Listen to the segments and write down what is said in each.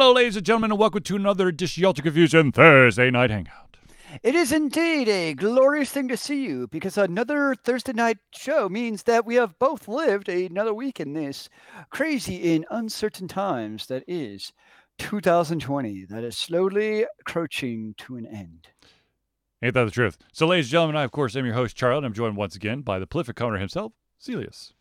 Hello, ladies and gentlemen, and welcome to another edition of Confusion Thursday Night Hangout. It is indeed a glorious thing to see you because another Thursday night show means that we have both lived another week in this crazy and uncertain times that is 2020 that is slowly approaching to an end. Ain't that the truth? So, ladies and gentlemen, I, of course, am your host, Charlie, and I'm joined once again by the prolific owner himself, Celius.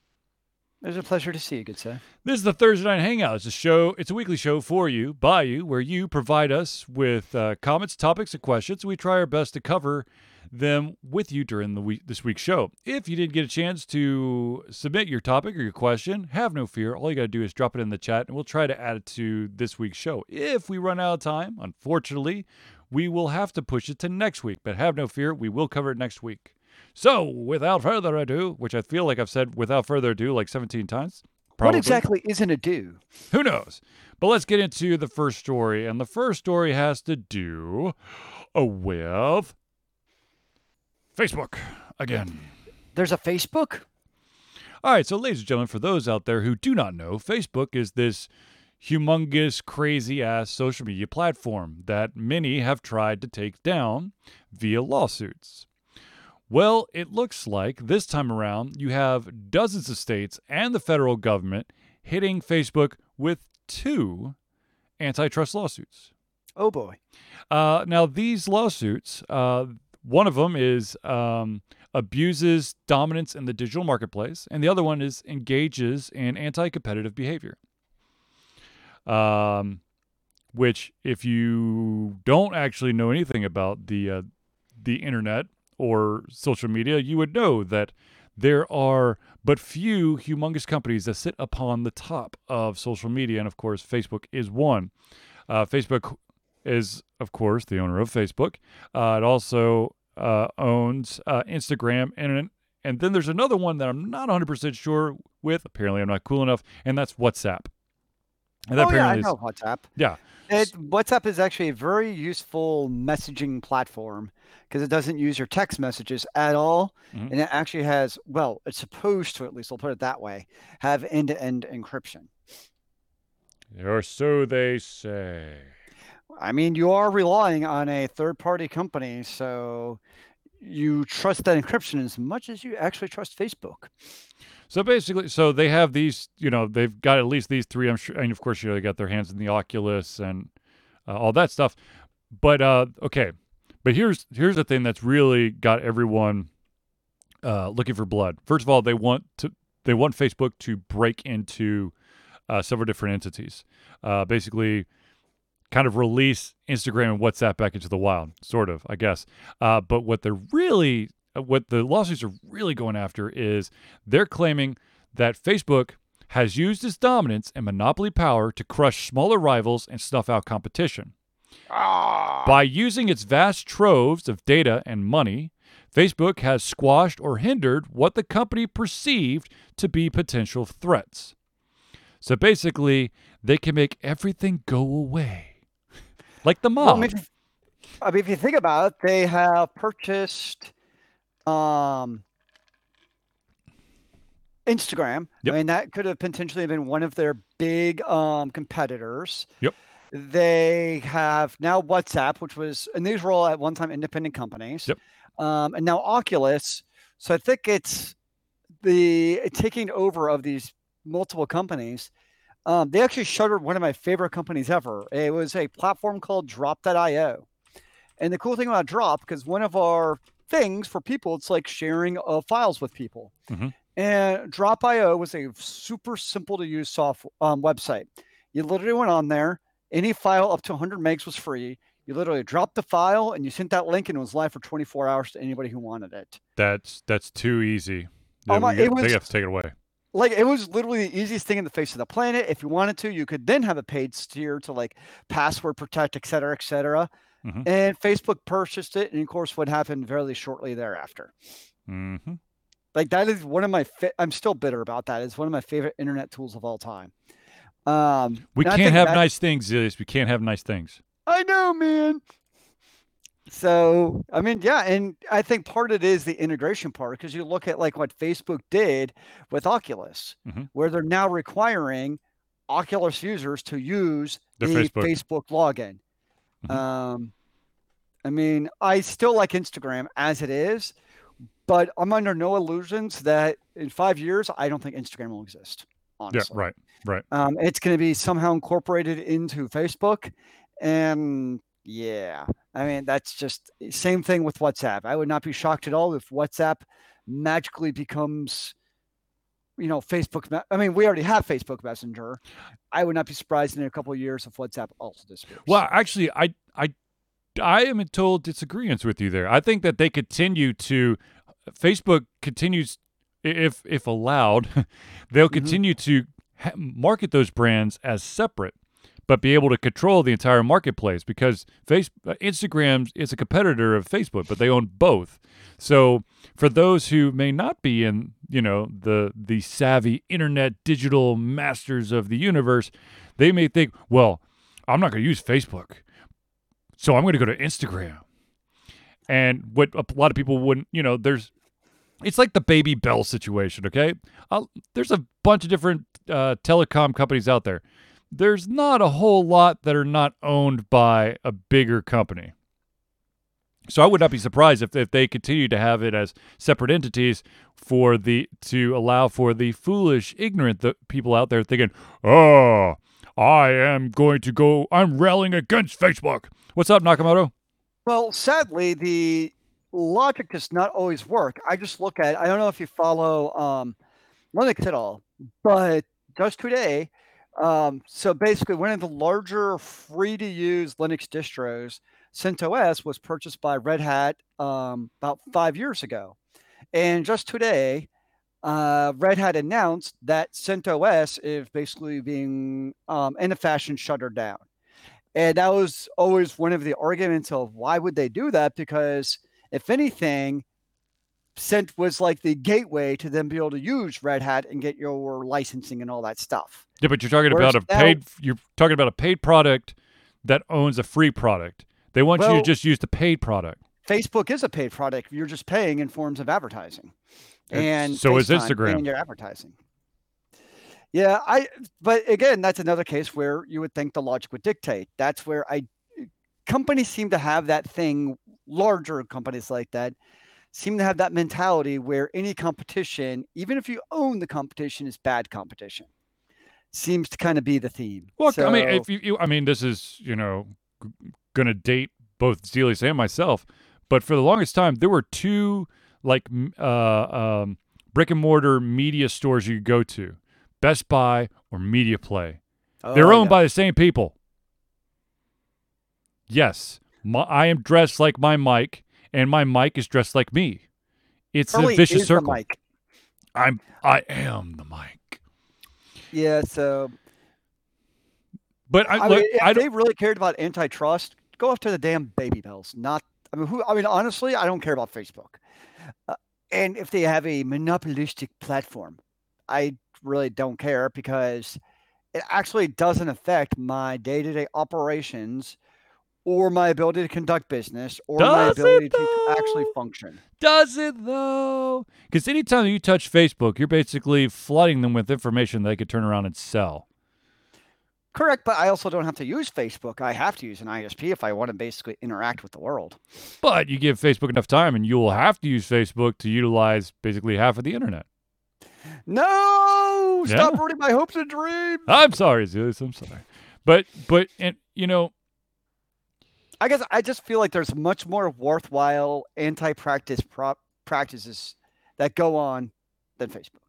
It was a pleasure to see you, good sir. This is the Thursday Night Hangout. It's a show, it's a weekly show for you, by you, where you provide us with uh, comments, topics, and questions. We try our best to cover them with you during the week this week's show. If you didn't get a chance to submit your topic or your question, have no fear. All you got to do is drop it in the chat and we'll try to add it to this week's show. If we run out of time, unfortunately, we will have to push it to next week, but have no fear, we will cover it next week. So, without further ado, which I feel like I've said without further ado like 17 times. What exactly is an ado? Who knows? But let's get into the first story. And the first story has to do uh, with Facebook again. There's a Facebook? All right, so ladies and gentlemen, for those out there who do not know, Facebook is this humongous, crazy ass social media platform that many have tried to take down via lawsuits. Well, it looks like this time around you have dozens of states and the federal government hitting Facebook with two antitrust lawsuits. Oh boy. Uh, now, these lawsuits, uh, one of them is um, abuses dominance in the digital marketplace, and the other one is engages in anti competitive behavior. Um, which, if you don't actually know anything about the uh, the internet or social media, you would know that there are but few humongous companies that sit upon the top of social media, and of course, Facebook is one. Uh, Facebook is, of course, the owner of Facebook. Uh, it also uh, owns uh, Instagram, and and then there's another one that I'm not 100% sure with. Apparently, I'm not cool enough, and that's WhatsApp. And that oh yeah, I know WhatsApp. Yeah, it, WhatsApp is actually a very useful messaging platform because it doesn't use your text messages at all, mm-hmm. and it actually has well, it's supposed to at least. I'll put it that way, have end-to-end encryption. Or so they say. I mean, you are relying on a third-party company, so you trust that encryption as much as you actually trust Facebook. So basically, so they have these, you know, they've got at least these three. I'm sure, and of course, you know, they got their hands in the Oculus and uh, all that stuff. But uh, okay, but here's here's the thing that's really got everyone uh, looking for blood. First of all, they want to they want Facebook to break into uh, several different entities. Uh, basically, kind of release Instagram and WhatsApp back into the wild, sort of, I guess. Uh, but what they're really what the lawsuits are really going after is they're claiming that Facebook has used its dominance and monopoly power to crush smaller rivals and snuff out competition. Ah. By using its vast troves of data and money, Facebook has squashed or hindered what the company perceived to be potential threats. So basically, they can make everything go away. like the mob. Well, I, mean, I mean, if you think about it, they have purchased um, Instagram. Yep. I mean, that could have potentially been one of their big um, competitors. Yep. They have now WhatsApp, which was, and these were all at one time independent companies. Yep. Um, and now Oculus. So I think it's the taking over of these multiple companies. Um, they actually shuttered one of my favorite companies ever. It was a platform called Drop.io. And the cool thing about Drop, because one of our things for people. It's like sharing uh, files with people. Mm-hmm. And Drop.io was a super simple to use soft um, website. You literally went on there. Any file up to 100 megs was free. You literally dropped the file and you sent that link, and it was live for 24 hours to anybody who wanted it. That's that's too easy. Oh my, it was, they have to take it away. Like it was literally the easiest thing in the face of the planet. If you wanted to, you could then have a paid tier to like password protect, et cetera, et cetera. Mm-hmm. And Facebook purchased it, and of course, what happened very shortly thereafter. Mm-hmm. Like that is one of my. Fa- I'm still bitter about that. It's one of my favorite internet tools of all time. Um, we can't have that, nice things, Zilius. We can't have nice things. I know, man. So, I mean, yeah, and I think part of it is the integration part because you look at like what Facebook did with Oculus, mm-hmm. where they're now requiring Oculus users to use The the Facebook. Facebook login. Mhm. Um, I mean, I still like Instagram as it is, but I'm under no illusions that in five years, I don't think Instagram will exist. Yeah, right, right. um, it's going to be somehow incorporated into Facebook, and yeah, I mean that's just same thing with WhatsApp. I would not be shocked at all if WhatsApp magically becomes, you know, Facebook. I mean, we already have Facebook Messenger. I would not be surprised in a couple of years if WhatsApp also disappears. Well, actually, I, I, I am in total disagreement with you there. I think that they continue to, Facebook continues, if if allowed, they'll Mhm. continue to ha- market those brands as separate, but be able to control the entire marketplace because face uh, Instagram is a competitor of Facebook, but they own both. So for those who may not be in, you know, the the savvy internet digital masters of the universe, they may think, well, I'm not going to use Facebook. So I'm going to go to Instagram. And what a lot of people wouldn't, you know, there's, it's like the Baby Bell situation, okay? there's a bunch of different uh, telecom companies out there. There's not a whole lot that are not owned by a bigger company. So I would not be surprised if, if they continue to have it as separate entities for the to allow for the foolish, ignorant the people out there thinking, "Oh, I am going to go. I'm rallying against Facebook." What's up, Nakamoto? Well, sadly, the logic does not always work. I just look at. I don't know if you follow um, Linux at all, but just today. Um, so basically, one of the larger free-to-use Linux distros, CentOS, was purchased by Red Hat um, about five years ago, and just today, uh, Red Hat announced that CentOS is basically being, um, in a fashion, shuttered down. And that was always one of the arguments of why would they do that? Because if anything, Cent was like the gateway to them be able to use Red Hat and get your licensing and all that stuff. Yeah, but you're talking Whereas about a now- paid. You're talking about a paid product that owns a free product. They want you to just use the paid product. Facebook is a paid product. You're just paying in forms of advertising. And And so is Instagram. And your advertising. Yeah, I but again, that's another case where you would think the logic would dictate. That's where I companies seem to have that thing, larger companies like that seem to have that mentality where any competition, even if you own the competition, is bad competition. Seems to kind of be the theme. Well, I mean, if you, you, I mean, this is you know gonna date both Zelius and myself, but for the longest time, there were two like uh, um, brick and mortar media stores you could go to, Best Buy or Media Play. They're Oh, owned yeah. by the same people. Yes, my, I am dressed like my mic, and my mic is dressed like me. It's Charlie a vicious circle. I'm I am the mic. Yeah, so But I, I, look, mean, if I they really cared about antitrust, go after the damn baby bells. Not, I mean, who? I mean, honestly, I don't care about Facebook. Uh, and if they have a monopolistic platform, I really don't care because it actually doesn't affect my day-to-day operations or my ability to conduct business or my Does it, ability to actually function. does it though? Because anytime you touch Facebook, you're basically flooding them with information they could turn around and sell. Correct, but I also don't have to use Facebook. I have to use an ISP if I want to basically interact with the world. But you give Facebook enough time, and you will have to use Facebook to utilize basically half of the internet. No, stop Yeah. ruining my hopes and dreams. I'm sorry, Zeus. I'm sorry. But but and you know I guess I just feel like there's much more worthwhile anti-practice prop practices that go on than Facebook.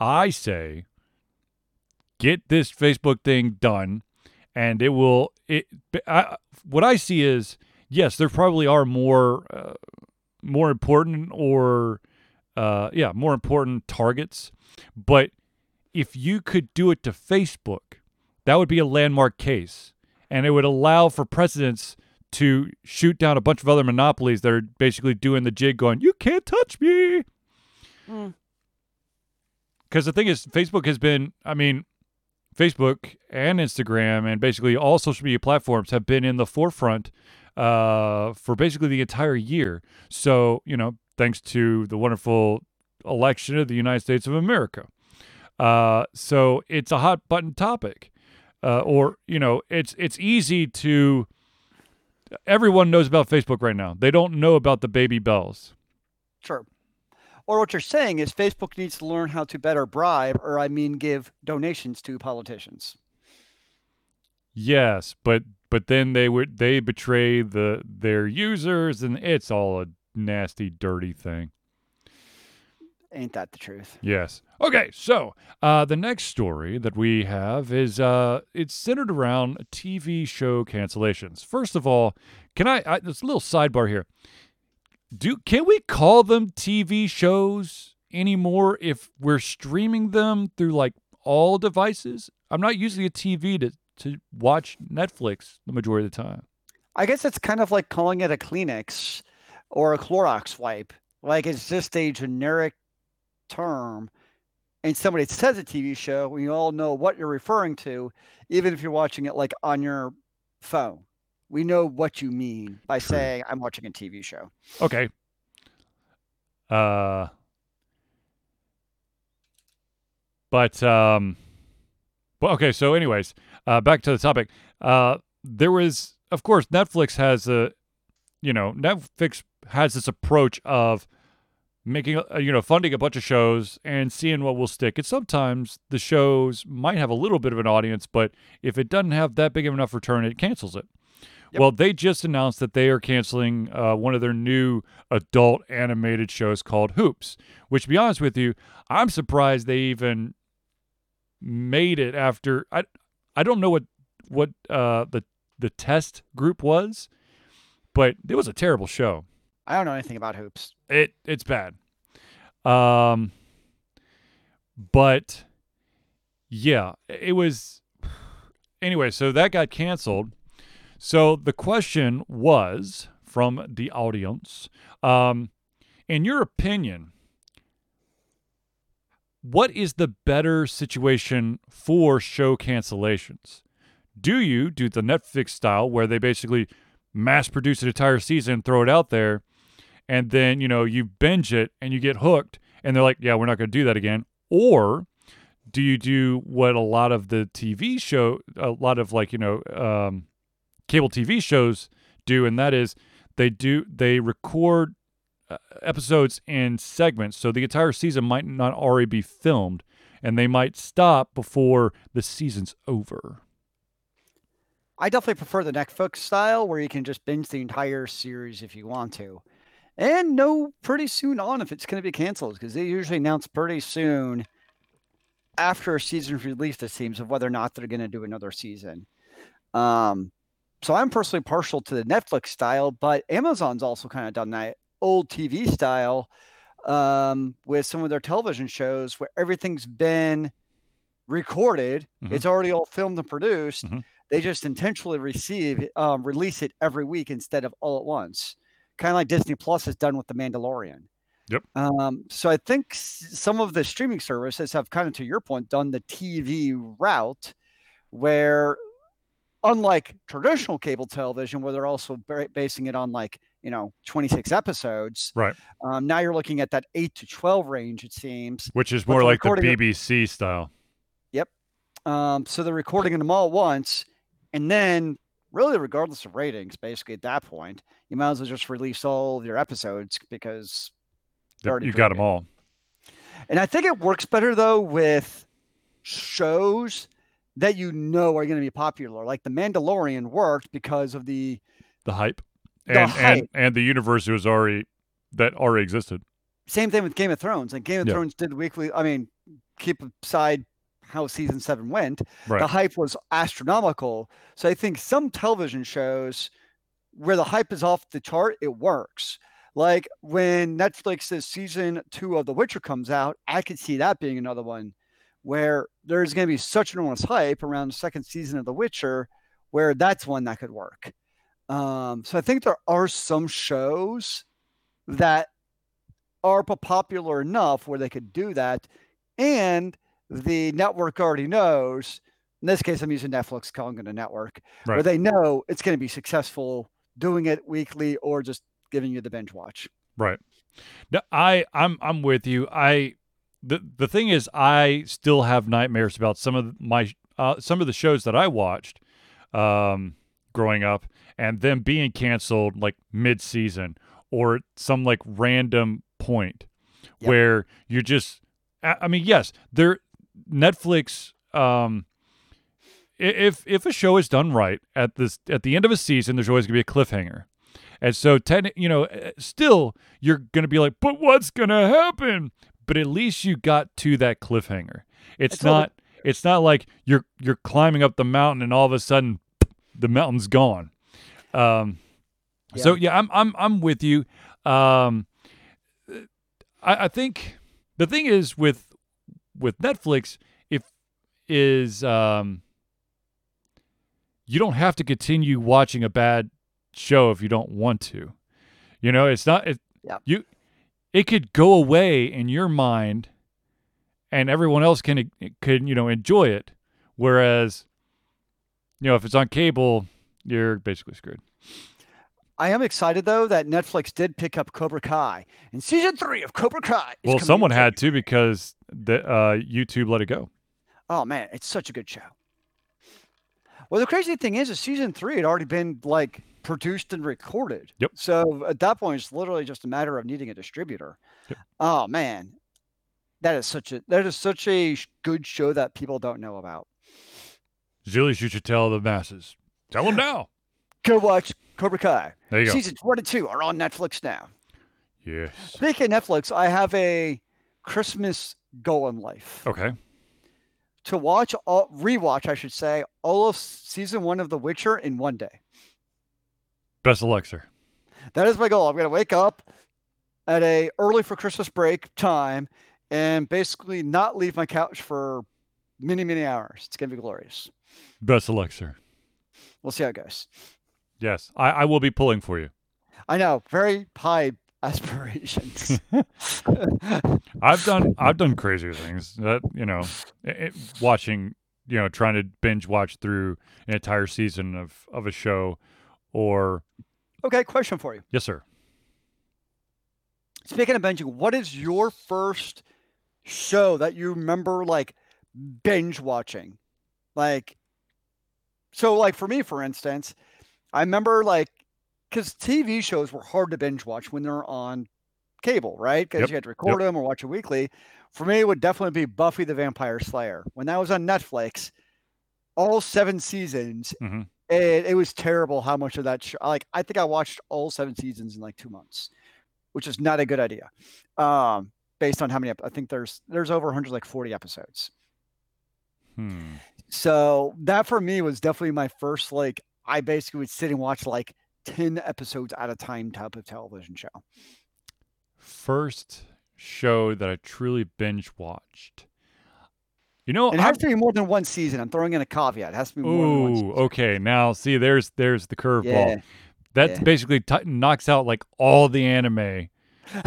I say get this Facebook thing done and it will it I, what I see is yes there probably are more uh, more important or uh, yeah more important targets but if you could do it to Facebook that would be a landmark case. And it would allow for presidents to shoot down a bunch of other monopolies that are basically doing the jig going you can't touch me. Mm. because the thing is facebook has been i mean facebook and instagram and basically all social media platforms have been in the forefront uh, for basically the entire year. So you know thanks to the wonderful election of the united states of america uh, so it's a hot button topic uh, or you know, it's it's easy to. Everyone knows about Facebook right now. They don't know about the baby bells. Sure. Or what you're saying is Facebook needs to learn how to better bribe, or I mean, give donations to politicians. Yes, but but then they would they betray the their users, and it's all a nasty, dirty thing. Ain't that the truth? Yes. Okay, so uh, the next story that we have is uh, it's centered around TV show cancellations. First of all, can I? I there's a little sidebar here. Do can we call them TV shows anymore if we're streaming them through like all devices? I'm not using a TV to to watch Netflix the majority of the time. I guess it's kind of like calling it a Kleenex or a Clorox wipe. Like it's just a generic term. And somebody says a TV show, we all know what you're referring to, even if you're watching it like on your phone. We know what you mean by True. saying I'm watching a TV show. Okay. Uh but um but okay, so anyways, uh back to the topic. Uh there was of course Netflix has a you know, Netflix has this approach of making you know funding a bunch of shows and seeing what will stick. And sometimes the shows might have a little bit of an audience but if it doesn't have that big of enough return it cancels it. Yep. well they just announced that they are canceling uh, one of their new adult animated shows called hoops which to be honest with you i'm surprised they even made it after i i don't know what what uh the the test group was but it was a terrible show I don't know anything about hoops. it it's bad. Um but yeah, it was anyway, so that got canceled. So the question was from the audience, um in your opinion, what is the better situation for show cancellations? Do you do the Netflix style where they basically mass produce an entire season, throw it out there, and then you know you binge it and you get hooked and they're like yeah we're not going to do that again. Or do you do what a lot of the tv show a lot of like you know um, cable tv shows do and that is they do they record uh, episodes in segments. So the entire season might not already be filmed and they might stop before the season's over. I definitely prefer the Netflix style where you can just binge the entire series if you want to. And know pretty soon on if it's going to be canceled because they usually announce pretty soon after a season's release, it seems, of whether or not they're going to do another season. Um, so I'm personally partial to the Netflix style, but Amazon's also kind of done that old TV style um, with some of their television shows where everything's been recorded. Mhm. It's already all filmed and produced. Mhm. They just intentionally receive um, release it every week instead of all at once, kind of like Disney Plus has done with The Mandalorian. Yep. Um, so I think s- some of the streaming services have kind of, to your point, done the TV route, where unlike traditional cable television, where they're also ba- basing it on like you know 26 episodes, right um, now you're looking at that eight to 12 range. It seems. which is more like the bbc style Yep. Um, so they're recording them all once, and then really, regardless of ratings, basically at that point, you might as well just release all of your episodes because you got them all And I think it works better though with shows that you know are going to be popular. Like The Mandalorian worked because of the the hype The and hype. and and the universe was already that already existed same thing with Game of Thrones. And Game of Yeah. Thrones did weekly. I mean, keep aside how season seven went. right The hype was astronomical. So I think some television shows where the hype is off the chart, it works. Like when Netflix's season two of The Witcher comes out, I could see that being another one where there's going to be such enormous hype around the second season of The Witcher, where that's one that could work. Um, so I think there are some shows that are popular enough where they could do that, and the network already knows. In this case, I'm using Netflix, calling it a network, where they know it's going to be successful doing it weekly or just giving you the binge watch. Right. No, I I'm I'm with you. I the the thing is I still have nightmares about some of my uh, some of the shows that I watched um, growing up, and them being canceled like mid-season or some like random point Yep. where you're just. I mean, yes, there Netflix. Um, if if a show is done right at this at the end of a season, there's always gonna be a cliffhanger, and so ten, you know, uh, still you're gonna be like, but what's gonna happen? But at least you got to that cliffhanger. It's, It's all the- not. It's not like you're you're climbing up the mountain and all of a sudden the mountain's gone. Um, So yeah, I'm I'm I'm with you. Um, I, I think the thing is with with Netflix, if is um, you don't have to continue watching a bad show if you don't want to. You know, it's not it. Yeah. You, it could go away in your mind, and everyone else can can you know enjoy it. Whereas, you know, if it's on cable, you're basically screwed. I am excited though that Netflix did pick up Cobra Kai and season three of Cobra Kai. is Well, someone had to because the uh, YouTube let it go. Oh man, it's such a good show. Well, the crazy thing is, is season three had already been like produced and recorded. Yep. So at that point, it's literally just a matter of needing a distributor. Yep. Oh man, that is such a that is such a good show that people don't know about. Julius, you should tell the masses. Tell them now. Go watch Cobra Kai. There you go. Seasons one and two are on Netflix now. Yes. Speaking of Netflix, I have a Christmas goal in life Okay. to watch all rewatch, I should say, all of season one of The Witcher in one day. Best of luck, sir. That is my goal. I'm going to wake up at a early for Christmas break time and basically not leave my couch for many, many hours. It's going to be glorious. Best of luck, sir. We'll see how it goes. Yes, I, I will be pulling for you. I know, very high aspirations. I've done I've done crazier things. That you know, i i- watching you know trying to binge watch through an entire season of of a show, or okay, question for you. yes, sir. Speaking of binging, what is your first show that you remember like binge watching? Like, so like for me, for instance, I remember like because TV shows were hard to binge watch when they're on cable, right? Because Yep, you had to record them or watch it weekly. For me, it would definitely be Buffy the Vampire Slayer. When that was on Netflix, all seven seasons, Mhm. it, it was terrible how much of that show. Like, I think I watched all seven seasons in like two months, which is not a good idea. Um, based on how many, I think there's there's over 100 like 40 episodes. Hmm. So that for me was definitely my first like I basically would sit and watch like 10 episodes at a time type of television show. First show that I truly binge watched. You know, And it has to be more than one season. I'm throwing in a caveat. It has to be more than one season. okay. Now, see, there's there's the curveball. Yeah. That yeah. basically t- knocks out like all the anime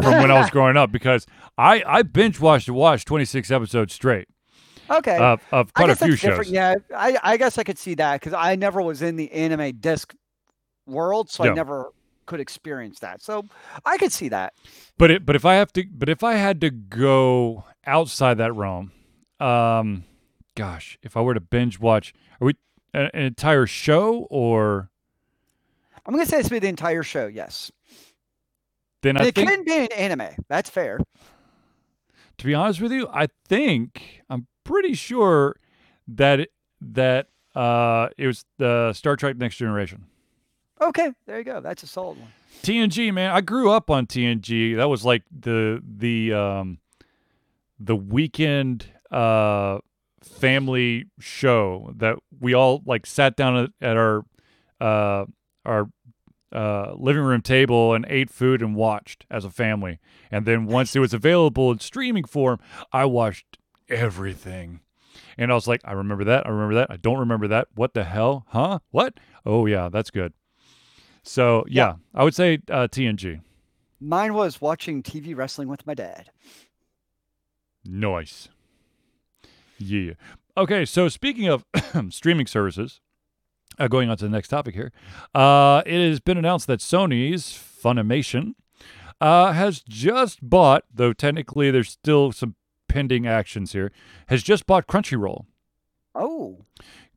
from when I was growing up because I I binge watched and watched 26 episodes straight Okay. of of quite a few different. shows. Yeah, I, I guess I could see that because I never was in the anime disc world, so. I never could experience that. So I could see that. But it but if I have to but if I had to go outside that realm, um, gosh, if I were to binge watch, are we an, an entire show or I'm gonna say it's be the entire show. Yes, then I it think can be an anime. That's fair. to be honest with you, I think I'm pretty sure that it, that uh it was the Star Trek Next Generation. Okay, there you go. That's a solid one. TNG, man, I grew up on TNG. That was like the the um the weekend uh family show that we all like sat down at, at our uh our uh living room table and ate food and watched as a family. And then once it was available in streaming form, I watched everything. And I was like, I remember that. I remember that. I don't remember that. What the hell? Huh? What? Oh yeah, that's good. So yeah, Yeah. I would say uh, TNG. Mine was watching TV wrestling with my dad. Nice. Yeah. Okay, so speaking of streaming services, uh, going on to the next topic here, uh, it has been announced that Sony's Funimation uh, has just bought, though technically there's still some pending actions here, has just bought Crunchyroll. Oh,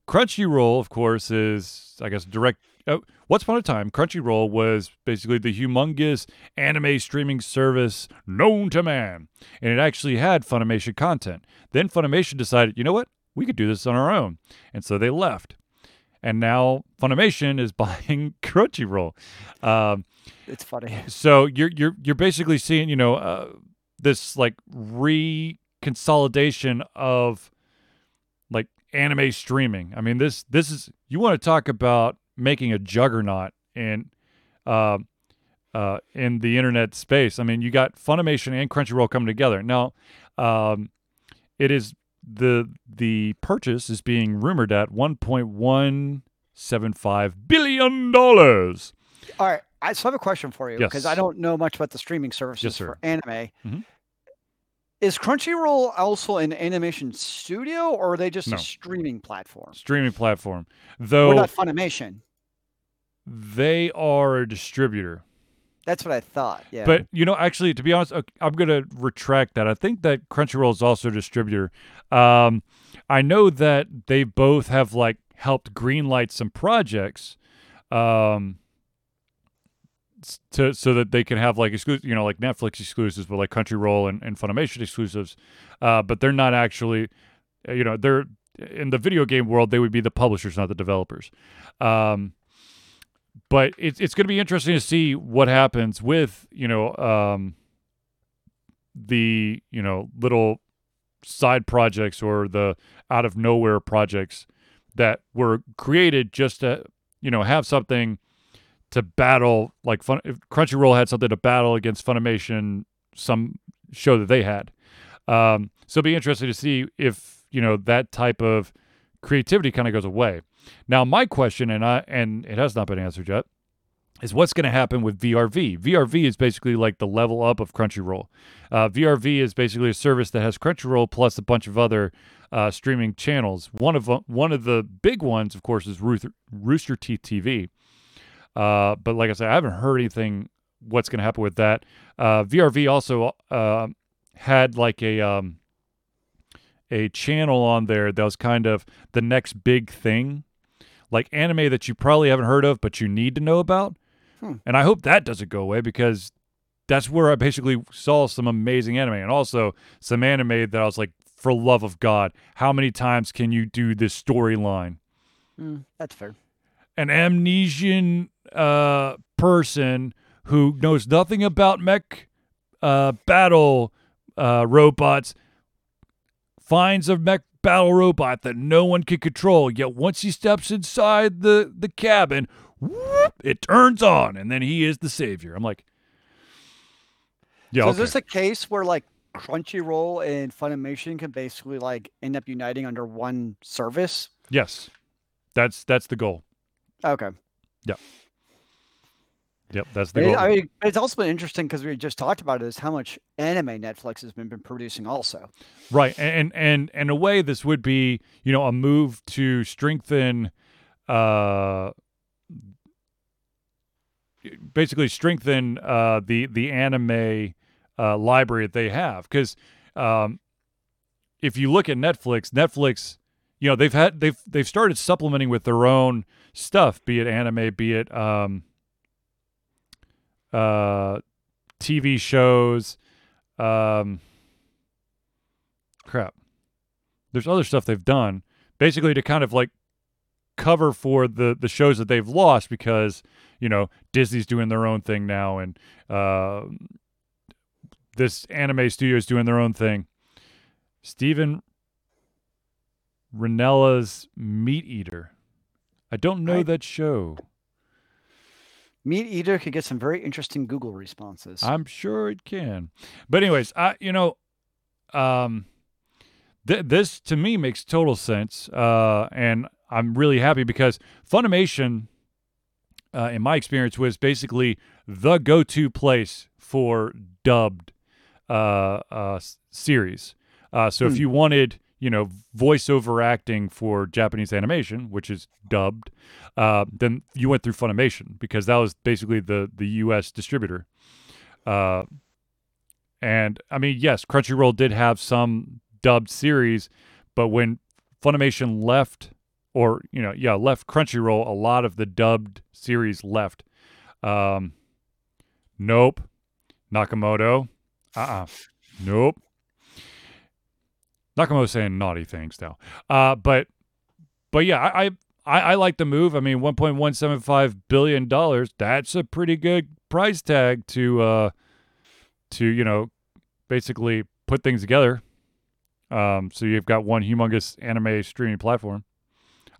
Crunchyroll, of course, is I guess direct. Oh, once upon a time, Crunchyroll was basically the humongous anime streaming service known to man, and it actually had Funimation content. Then Funimation decided, you know what, we could do this on our own, and so they left. And now Funimation is buying Crunchyroll. Um, it's funny. so you're you're you're basically seeing, you know, uh, this like reconsolidation of like anime streaming. I mean, this this is you want to talk about making a juggernaut in uh, uh, in the internet space. I mean, you got Funimation and Crunchyroll coming together. Now, um, it is the the purchase is being rumored at 1.175 billion dollars. All right. I so I have a question for you because I don't know much about the streaming services sir. for anime. Mhm. Is Crunchyroll also an animation studio, or are they just No. a streaming platform? Streaming platform, though. What about Funimation? they are a distributor. That's what I thought. Yeah. But you know, actually, to be honest, I'm going to retract that. I think that Crunchyroll is also a distributor. Um, I know that they both have like helped greenlight some projects, um, to so that they can have like exclusive, you know, like Netflix exclusives, but like Crunchyroll and, and Funimation exclusives. Uh, but they're not actually, uh, you know, they're in the video game world. They would be the publishers, not the developers. Um, but it's it's going to be interesting to see what happens with you know um, the you know little side projects or the out of nowhere projects that were created just to you know have something to battle like fun Crunchyroll had something to battle against Funimation some show that they had um, so it'll be interesting to see if you know that type of creativity kind of goes away now my question and I and it has not been answered yet is what's going to happen with VRV. VRV is basically like the level up of Crunchyroll. Uh, VRV is basically a service that has Crunchyroll plus a bunch of other uh, streaming channels. One of one of the big ones, of course, is Rooster Teeth TV. Uh, but like I said, I haven't heard anything. What's going to happen with that? Uh, VRV also uh, had like a um, a channel on there that was kind of the next big thing, like anime that you probably haven't heard of, but you need to know about. Hmm. And I hope that doesn't go away because that's where I basically saw some amazing anime and also some anime that I was like, for love of God, how many times can you do this storyline? Mm, that's fair. An amnesian uh, person who knows nothing about mech uh, battle uh, robots finds a mech battle robot that no one can control. Yet once he steps inside the, the cabin, whoop, it turns on, and then he is the savior. I'm like, yeah, so okay. is this a case where like Crunchyroll and Funimation can basically like end up uniting under one service? yes, that's that's the goal. Okay. Yep, that's the goal. I mean, it's also been interesting because we just talked about it is how much anime Netflix has been, been producing also. Right, and and and in a way, this would be you know a move to strengthen, uh, basically strengthen uh the the anime uh library that they have because um if you look at Netflix, Netflix, you know they've had they've they've started supplementing with their own stuff, be it anime, be it um uh TV shows, um crap. There's other stuff they've done basically to kind of like cover for the the shows that they've lost because you know Disney's doing their own thing now and uh, this anime studio is doing their own thing. Steven Rinella's Meat Eater. I don't know I- that show. Meat Eater could get some very interesting Google responses. I'm sure it can. But anyways, I you know, um, th- this to me makes total sense, uh, and I'm really happy because Funimation, uh, in my experience, was basically the go-to place for dubbed uh, uh, series. Uh, so if Hmm. you wanted, you know, voiceover acting for Japanese animation, which is dubbed, uh, then you went through Funimation because that was basically the the U.S. distributor. Uh, and I mean, yes, Crunchyroll did have some dubbed series, but when Funimation left, or you know, yeah, left Crunchyroll. A lot of the dubbed series left. Um, nope. Nakamoto. Uh. uh Nope. Nakamoto's saying naughty things now. Uh, but, but yeah, I, I, I like the move. I mean, 1.175 billion dollars. That's a pretty good price tag to, uh, to you know, basically put things together. Um, so you've got one humongous anime streaming platform.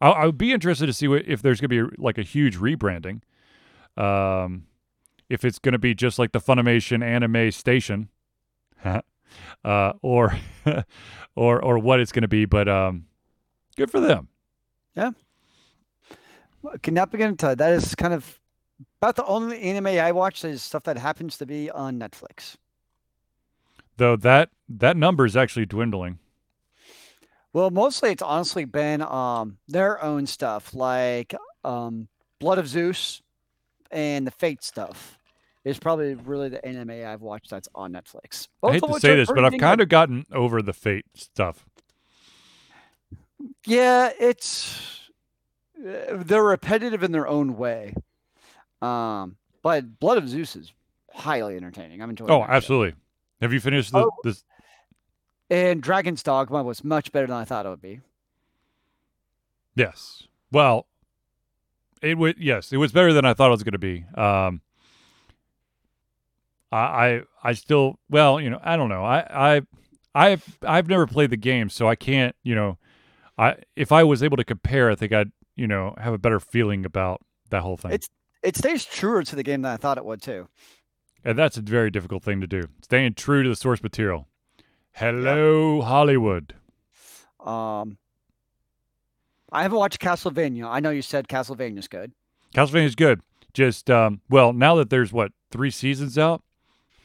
I, I would be interested to see what, if there's going to be like a huge rebranding. Um, if it's going to be just like the Funimation anime station, uh, or or or what it's going to be. But um, good for them. Yeah. Well, cannot begin to. That is kind of about the only anime I watch is stuff that happens to be on Netflix. Though that that number is actually dwindling. Well, mostly it's honestly been um, their own stuff, like um, Blood of Zeus and the Fate stuff. Is probably really the anime I've watched that's on Netflix. I hate to say this, but I've kind of gotten over the Fate stuff. Yeah, it's uh, they're repetitive in their own way. Um, but Blood of Zeus is highly entertaining. I'm enjoying. It. Oh, absolutely. Show. Have you finished the, oh, this? And Dragon's Dogma was much better than I thought it would be. Yes. Well, it was yes, it was better than I thought it was going to be. Um, I I still well, you know, I don't know. I I I've, I've never played the game, so I can't, you know, I if I was able to compare, I think I'd, you know, have a better feeling about that whole thing. It's it stays truer to the game than I thought it would too. And that's a very difficult thing to do. Staying true to the source material. Hello. Hollywood. Um I haven't watched Castlevania. I know you said Castlevania's good. Castlevania's good. Just um well, now that there's what, 3 seasons out,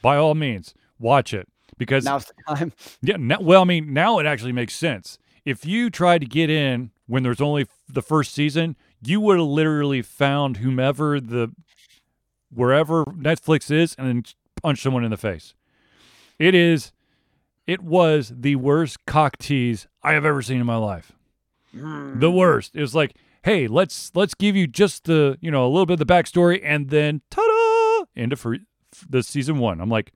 by all means, watch it because now's the time. Yeah, now, well, I mean, now it actually makes sense. If you tried to get in when there's only the first season, you would have literally found whomever the wherever Netflix is and then punch someone in the face. It is it was the worst cock tease I have ever seen in my life. Mm. The worst. It was like, hey, let's let's give you just the, you know, a little bit of the backstory and then ta-da! Into free the season one. I'm like,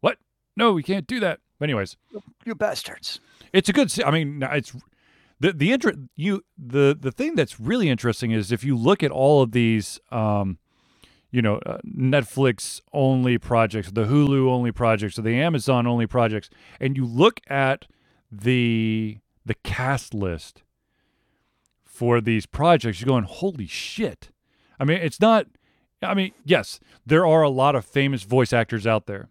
what? No, we can't do that. Anyways, you bastards. It's a good. I mean, it's the the inter- you the the thing that's really interesting is if you look at all of these, um, you know, uh, Netflix only projects, the Hulu only projects, or the Amazon only projects, and you look at the the cast list for these projects, you're going, holy shit. I mean, it's not I mean, yes, there are a lot of famous voice actors out there.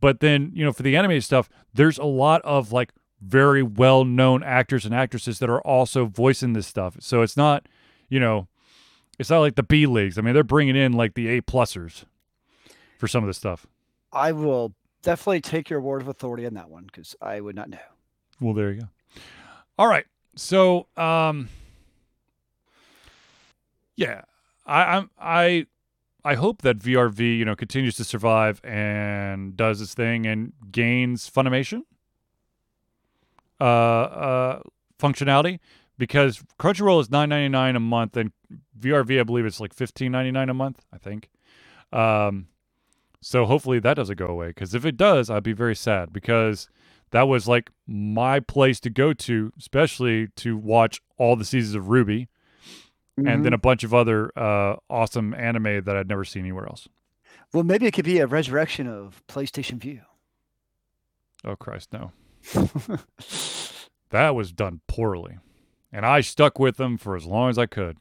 But then, you know, for the animated stuff, there's a lot of like very well known actors and actresses that are also voicing this stuff. So it's not, you know, it's not like the B leagues. I mean, they're bringing in like the A plusers for some of this stuff. I will definitely take your word of authority on that one because I would not know. Well, there you go. All right. So, um, yeah, I, I'm, I, I hope that VRV, you know, continues to survive and does its thing and gains Funimation uh, uh, functionality because Crunchyroll is nine ninety nine a month and VRV I believe it's like fifteen ninety nine a month. I think. Um, so hopefully that doesn't go away because if it does, I'd be very sad because that was like my place to go to, especially to watch all the seasons of RWBY mm-hmm. and then mm-hmm. a bunch of other uh, awesome anime that I'd never seen anywhere else. Well, maybe it could be a resurrection of PlayStation Vue. Oh Christ, no! that was done poorly, and I stuck with them for as long as I could.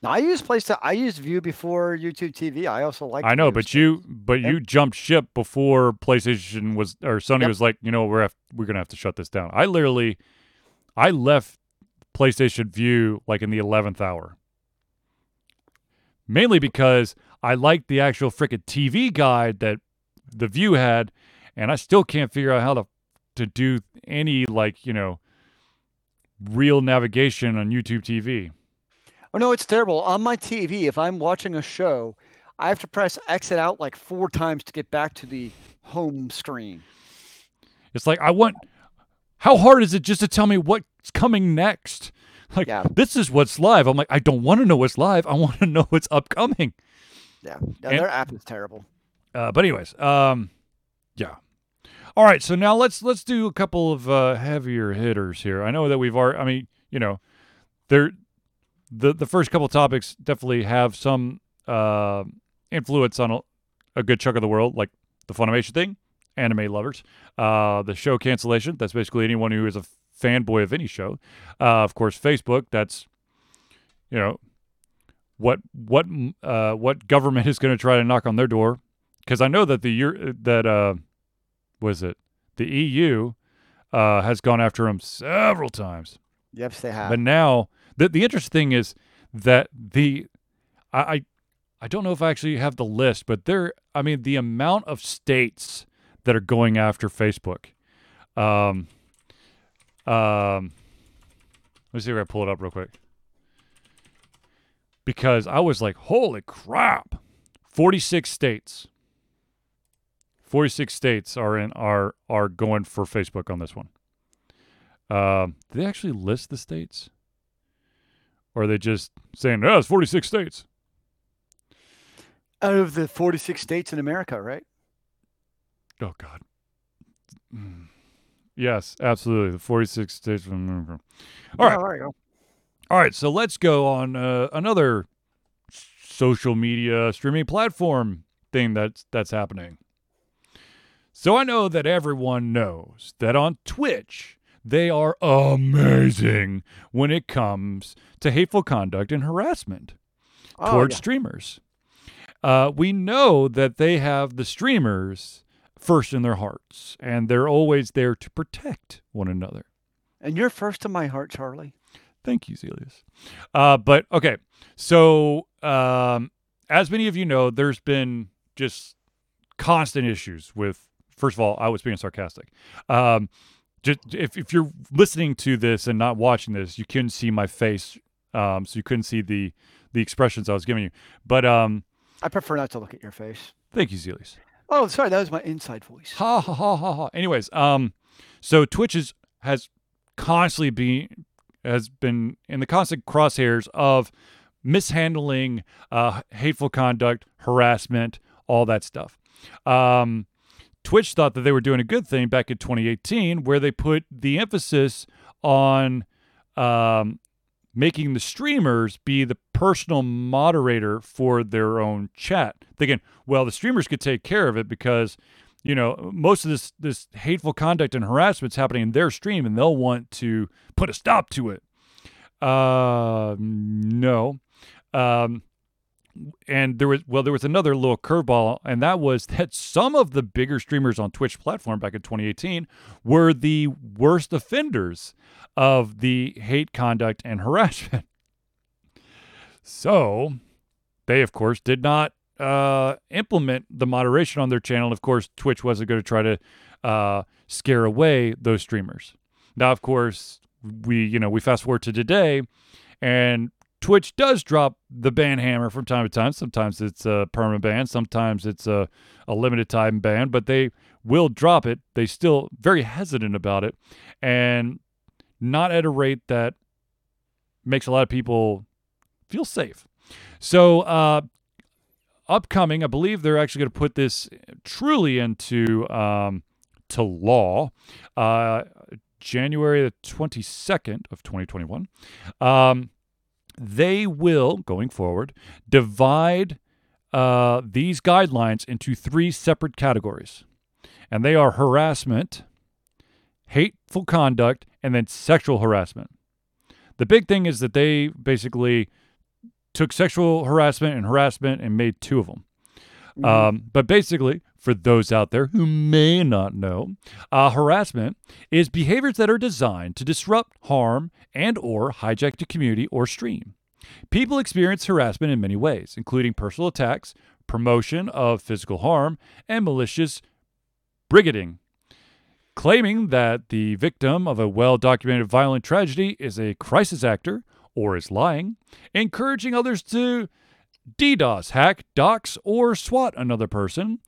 Now, I used PlayStation. I used Vue before YouTube TV. I also like. I know, but you, but you jumped ship before PlayStation was or Sony yep. was like, you know, we're have, we're gonna have to shut this down. I literally, I left PlayStation Vue like in the eleventh hour mainly because I liked the actual freaking TV guide that the Vue had, and I still can't figure out how to to do any like you know real navigation on YouTube TV. Oh no, it's terrible. On my TV, if I'm watching a show, I have to press exit out like four times to get back to the home screen. It's like I want. How hard is it just to tell me what's coming next. Like Yeah. this is what's live. I'm like, I don't want to know what's live. I want to know what's upcoming. Yeah, no, And- their app is terrible. Uh, but anyways, um, yeah. All right, so now let's let's do a couple of uh, heavier hitters here. I know that we've already. I mean, you know, there the the first couple topics definitely have some uh, influence on a, a good chunk of the world, like the Funimation thing, anime lovers, uh, the show cancellation. That's basically anyone who is a fanboy of any show. Uh, of course, Facebook. That's you know what what uh, what government is going to try to knock on their door because I know that the year that uh, was it the EU uh, has gone after him several times. Yes, they have. But now the the interesting thing is that the I, I I don't know if I actually have the list, but there I mean the amount of states that are going after Facebook. Um um let's see if I pull it up real quick. Because I was like, holy crap. 46 states. 46 states are in are are going for Facebook on this one. Um, do they actually list the states? Or are they just saying, oh, it's 46 states? Out of the 46 states in America, right? Oh, God. Mm. Yes, absolutely. The 46 states America. All right. Yeah, there you go. All right, so let's go on uh, another social media streaming platform thing that's that's happening. So I know that everyone knows that on Twitch they are amazing when it comes to hateful conduct and harassment Oh, towards yeah. streamers. Uh, we know that they have the streamers first in their hearts, and they're always there to protect one another. And you're first in my heart, Charlie. Thank you, Zelius. Uh, but okay, so um, as many of you know, there's been just constant issues with. First of all, I was being sarcastic. Um, just if if you're listening to this and not watching this, you couldn't see my face, um, so you couldn't see the the expressions I was giving you. But um, I prefer not to look at your face. thank you, Zelius. Oh, sorry, that was my inside voice. Ha ha ha ha ha. Anyways, um, so Twitch is, has constantly been has been in the constant crosshairs of mishandling, uh, hateful conduct, harassment, all that stuff. Um, Twitch thought that they were doing a good thing back in 2018, where they put the emphasis on um, making the streamers be the personal moderator for their own chat. Thinking, well, the streamers could take care of it because, you know, most of this this hateful conduct and harassment's happening in their stream, and they'll want to put a stop to it. Uh, no. Um, and there was well, there was another little curveball, and that was that some of the bigger streamers on Twitch platform back in 2018 were the worst offenders of the hate conduct and harassment. So, they of course did not uh, implement the moderation on their channel. Of course, Twitch wasn't going to try to uh, scare away those streamers. Now, of course, we you know we fast forward to today, and Twitch does drop the ban hammer from time to time. Sometimes it's a permanent ban, sometimes it's a, a limited time ban, but they will drop it. They still very hesitant about it, and not at a rate that makes a lot of people feel safe. So, uh, upcoming, I believe they're actually going to put this truly into um, to law. Uh, January the 22nd of 2021. Um, they will, going forward, divide uh, these guidelines into three separate categories. And they are harassment, hateful conduct, and then sexual harassment. The big thing is that they basically took sexual harassment and harassment and made two of them. Mhm. Um, but basically, for those out there who may not know, uh, harassment is behaviors that are designed to disrupt, harm, and or hijack the community or stream. People experience harassment in many ways, including personal attacks, promotion of physical harm, and malicious brigading. Claiming that the victim of a well documented violent tragedy is a crisis actor or is lying, encouraging others to DDoS, hack, dox, or swat another person,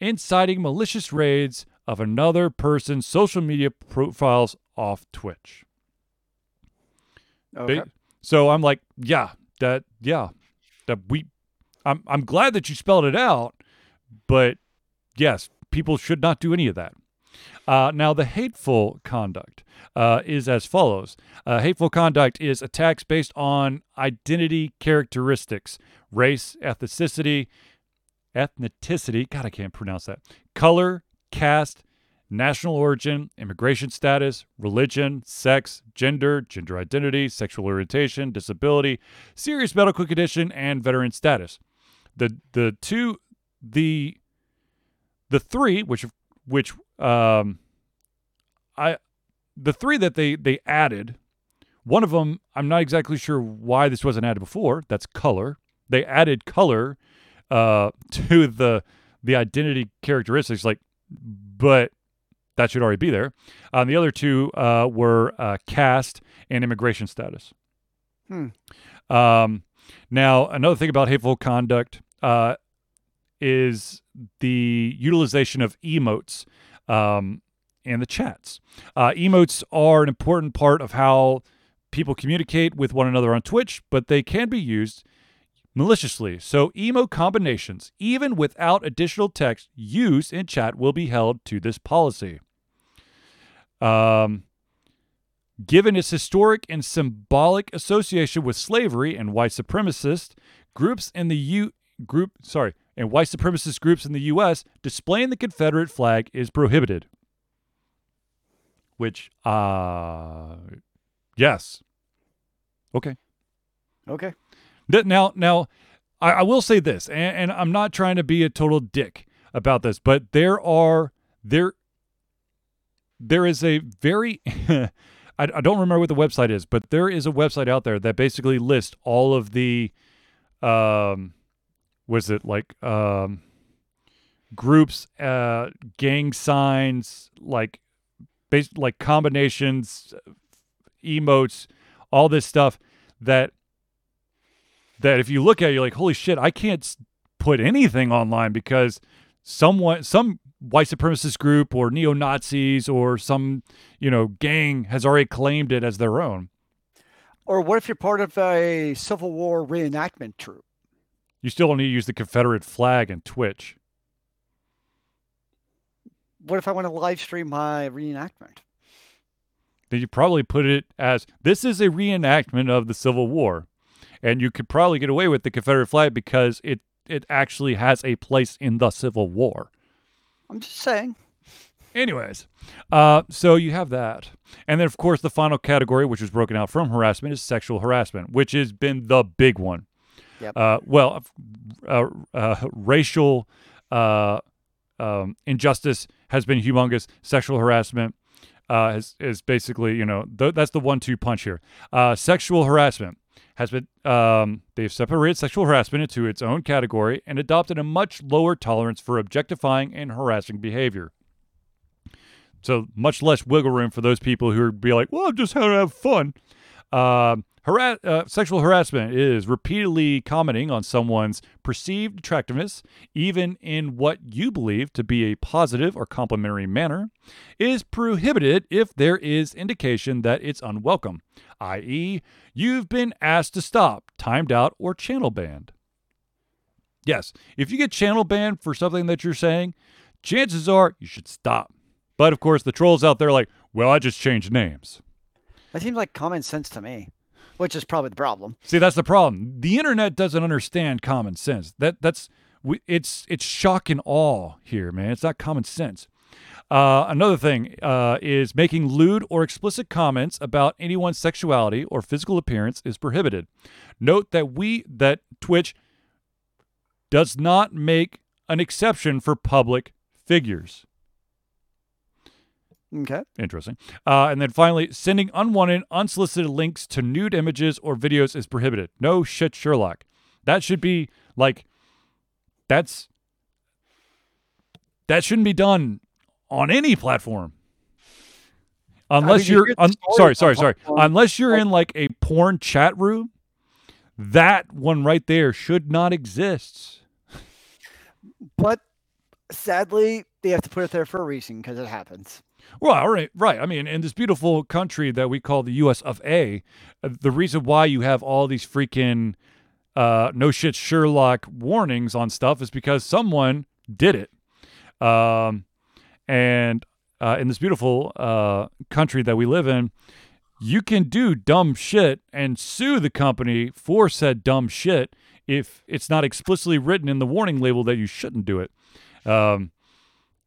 inciting malicious raids of another person's social media profiles off Twitch. Okay. So I'm like, yeah, that yeah, that we. I'm I'm glad that you spelled it out, but yes, people should not do any of that. Uh, now, the hateful conduct uh, is as follows uh, Hateful conduct is attacks based on identity characteristics, race, ethnicity, ethnicity, God, I can't pronounce that, color, caste, national origin, immigration status, religion, sex, gender, gender identity, sexual orientation, disability, serious medical condition, and veteran status. The the two the the three which which um I the three that they they added one of them I'm not exactly sure why this wasn't added before that's color they added color uh to the the identity characteristics like but that should already be there. Um, the other two uh, were uh, caste and immigration status. Hmm. Um, now, another thing about hateful conduct uh, is the utilization of emotes um, in the chats. Uh, emotes are an important part of how people communicate with one another on Twitch, but they can be used maliciously. So, emote combinations, even without additional text used in chat, will be held to this policy. Um, given its historic and symbolic association with slavery and white supremacist groups in the U group, sorry, and white supremacist groups in the U.S., displaying the Confederate flag is prohibited. Which, uh, yes, okay. Okay. Now, now, I, I will say this, and, and I'm not trying to be a total dick about this, but there are there there is a very I, I don't remember what the website is, but there is a website out there that basically lists all of the um was it like um groups uh gang signs like bas- like combinations emotes all this stuff that that if you look at it, you're like holy shit i can't put anything online because someone some white supremacist group or neo-nazis or some you know gang has already claimed it as their own Or what if you're part of a Civil War reenactment troupe? You still don't need to use the confederate flag in twitch What if I want to live stream my reenactment? then you probably put it as this is a reenactment of the civil war and you could probably get away with the confederate flag because it it actually has a place in the civil war I'm just saying. Anyways, uh, so you have that. And then, of course, the final category, which was broken out from harassment, is sexual harassment, which has been the big one. Yep. Uh, well, uh, uh, racial uh, um, injustice has been humongous. Sexual harassment uh, is, is basically, you know, th- that's the one two punch here. Uh, sexual harassment has been, um, they've separated sexual harassment into its own category and adopted a much lower tolerance for objectifying and harassing behavior. So much less wiggle room for those people who would be like, well, I'm just here to have fun. Um harass- uh, sexual harassment is repeatedly commenting on someone's perceived attractiveness, even in what you believe to be a positive or complimentary manner, is prohibited if there is indication that it's unwelcome, i.e., you've been asked to stop, timed out, or channel banned. Yes, if you get channel banned for something that you're saying, chances are you should stop. But of course, the trolls out there like, well, I just changed names. That seems like common sense to me, which is probably the problem. See, that's the problem. The internet doesn't understand common sense. That that's we, it's it's shock and awe here, man. It's not common sense. Uh, another thing uh, is making lewd or explicit comments about anyone's sexuality or physical appearance is prohibited. Note that we that Twitch does not make an exception for public figures. Okay. Interesting. Uh, and then finally, sending unwanted, unsolicited links to nude images or videos is prohibited. No shit, Sherlock. That should be like, that's, that shouldn't be done on any platform. Unless you you're, hear the un- sorry, sorry, sorry. platforms. Unless you're in like a porn chat room, that one right there should not exist. But sadly, they have to put it there for a reason because it happens. Well, all right, right. I mean, in this beautiful country that we call the U.S. of A, uh, the reason why you have all these freaking uh, no shit Sherlock warnings on stuff is because someone did it. Um, and uh, in this beautiful uh, country that we live in, you can do dumb shit and sue the company for said dumb shit if it's not explicitly written in the warning label that you shouldn't do it. Um,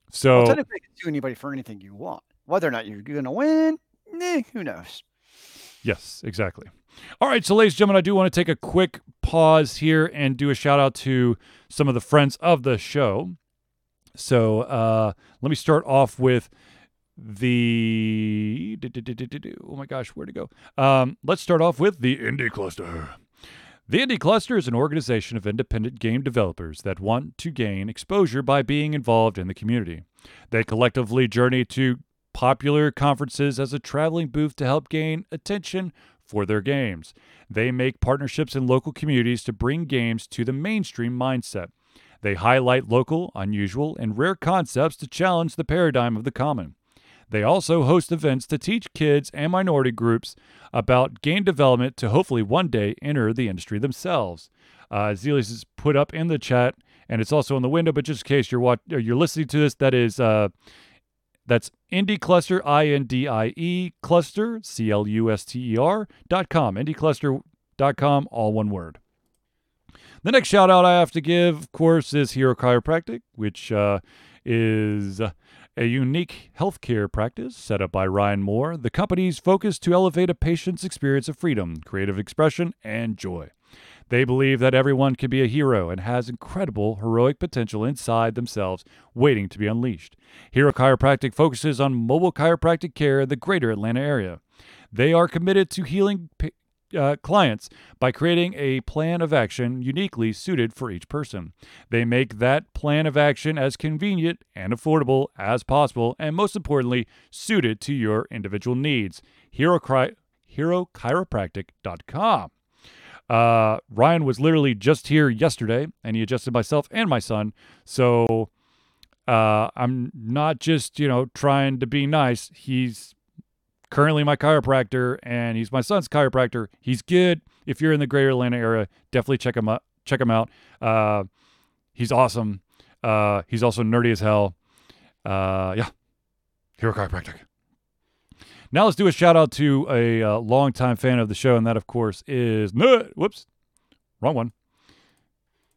so well, technically, you can sue anybody for anything you want. Whether or not you're going to win, eh, who knows? Yes, exactly. All right, so ladies and gentlemen, I do want to take a quick pause here and do a shout out to some of the friends of the show. So uh, let me start off with the oh my gosh, where to go? Um, let's start off with the Indie Cluster. The Indie Cluster is an organization of independent game developers that want to gain exposure by being involved in the community. They collectively journey to popular conferences as a traveling booth to help gain attention for their games. They make partnerships in local communities to bring games to the mainstream mindset. They highlight local, unusual, and rare concepts to challenge the paradigm of the common. They also host events to teach kids and minority groups about game development to hopefully one day enter the industry themselves. Uh, Zelius is put up in the chat, and it's also in the window. But just in case you're watch- you're listening to this, that is uh, that's Indie Cluster, I N D I E Cluster, C L U S T E R dot com. IndieCluster.com, all one word. The next shout out I have to give, of course, is Hero Chiropractic, which uh, is a unique healthcare practice set up by Ryan Moore. The company's focus to elevate a patient's experience of freedom, creative expression, and joy. They believe that everyone can be a hero and has incredible heroic potential inside themselves waiting to be unleashed. Hero Chiropractic focuses on mobile chiropractic care in the greater Atlanta area. They are committed to healing uh, clients by creating a plan of action uniquely suited for each person. They make that plan of action as convenient and affordable as possible, and most importantly, suited to your individual needs. Hero, HeroChiropractic.com. Uh, Ryan was literally just here yesterday, and he adjusted myself and my son. So uh, I'm not just you know trying to be nice. He's currently my chiropractor, and he's my son's chiropractor. He's good. If you're in the Greater Atlanta area, definitely check him out. Check him out. Uh, he's awesome. Uh, he's also nerdy as hell. Uh, yeah, Hero Chiropractic. Now let's do a shout out to a uh, longtime fan of the show, and that, of course, is Nerd. Whoops, wrong one.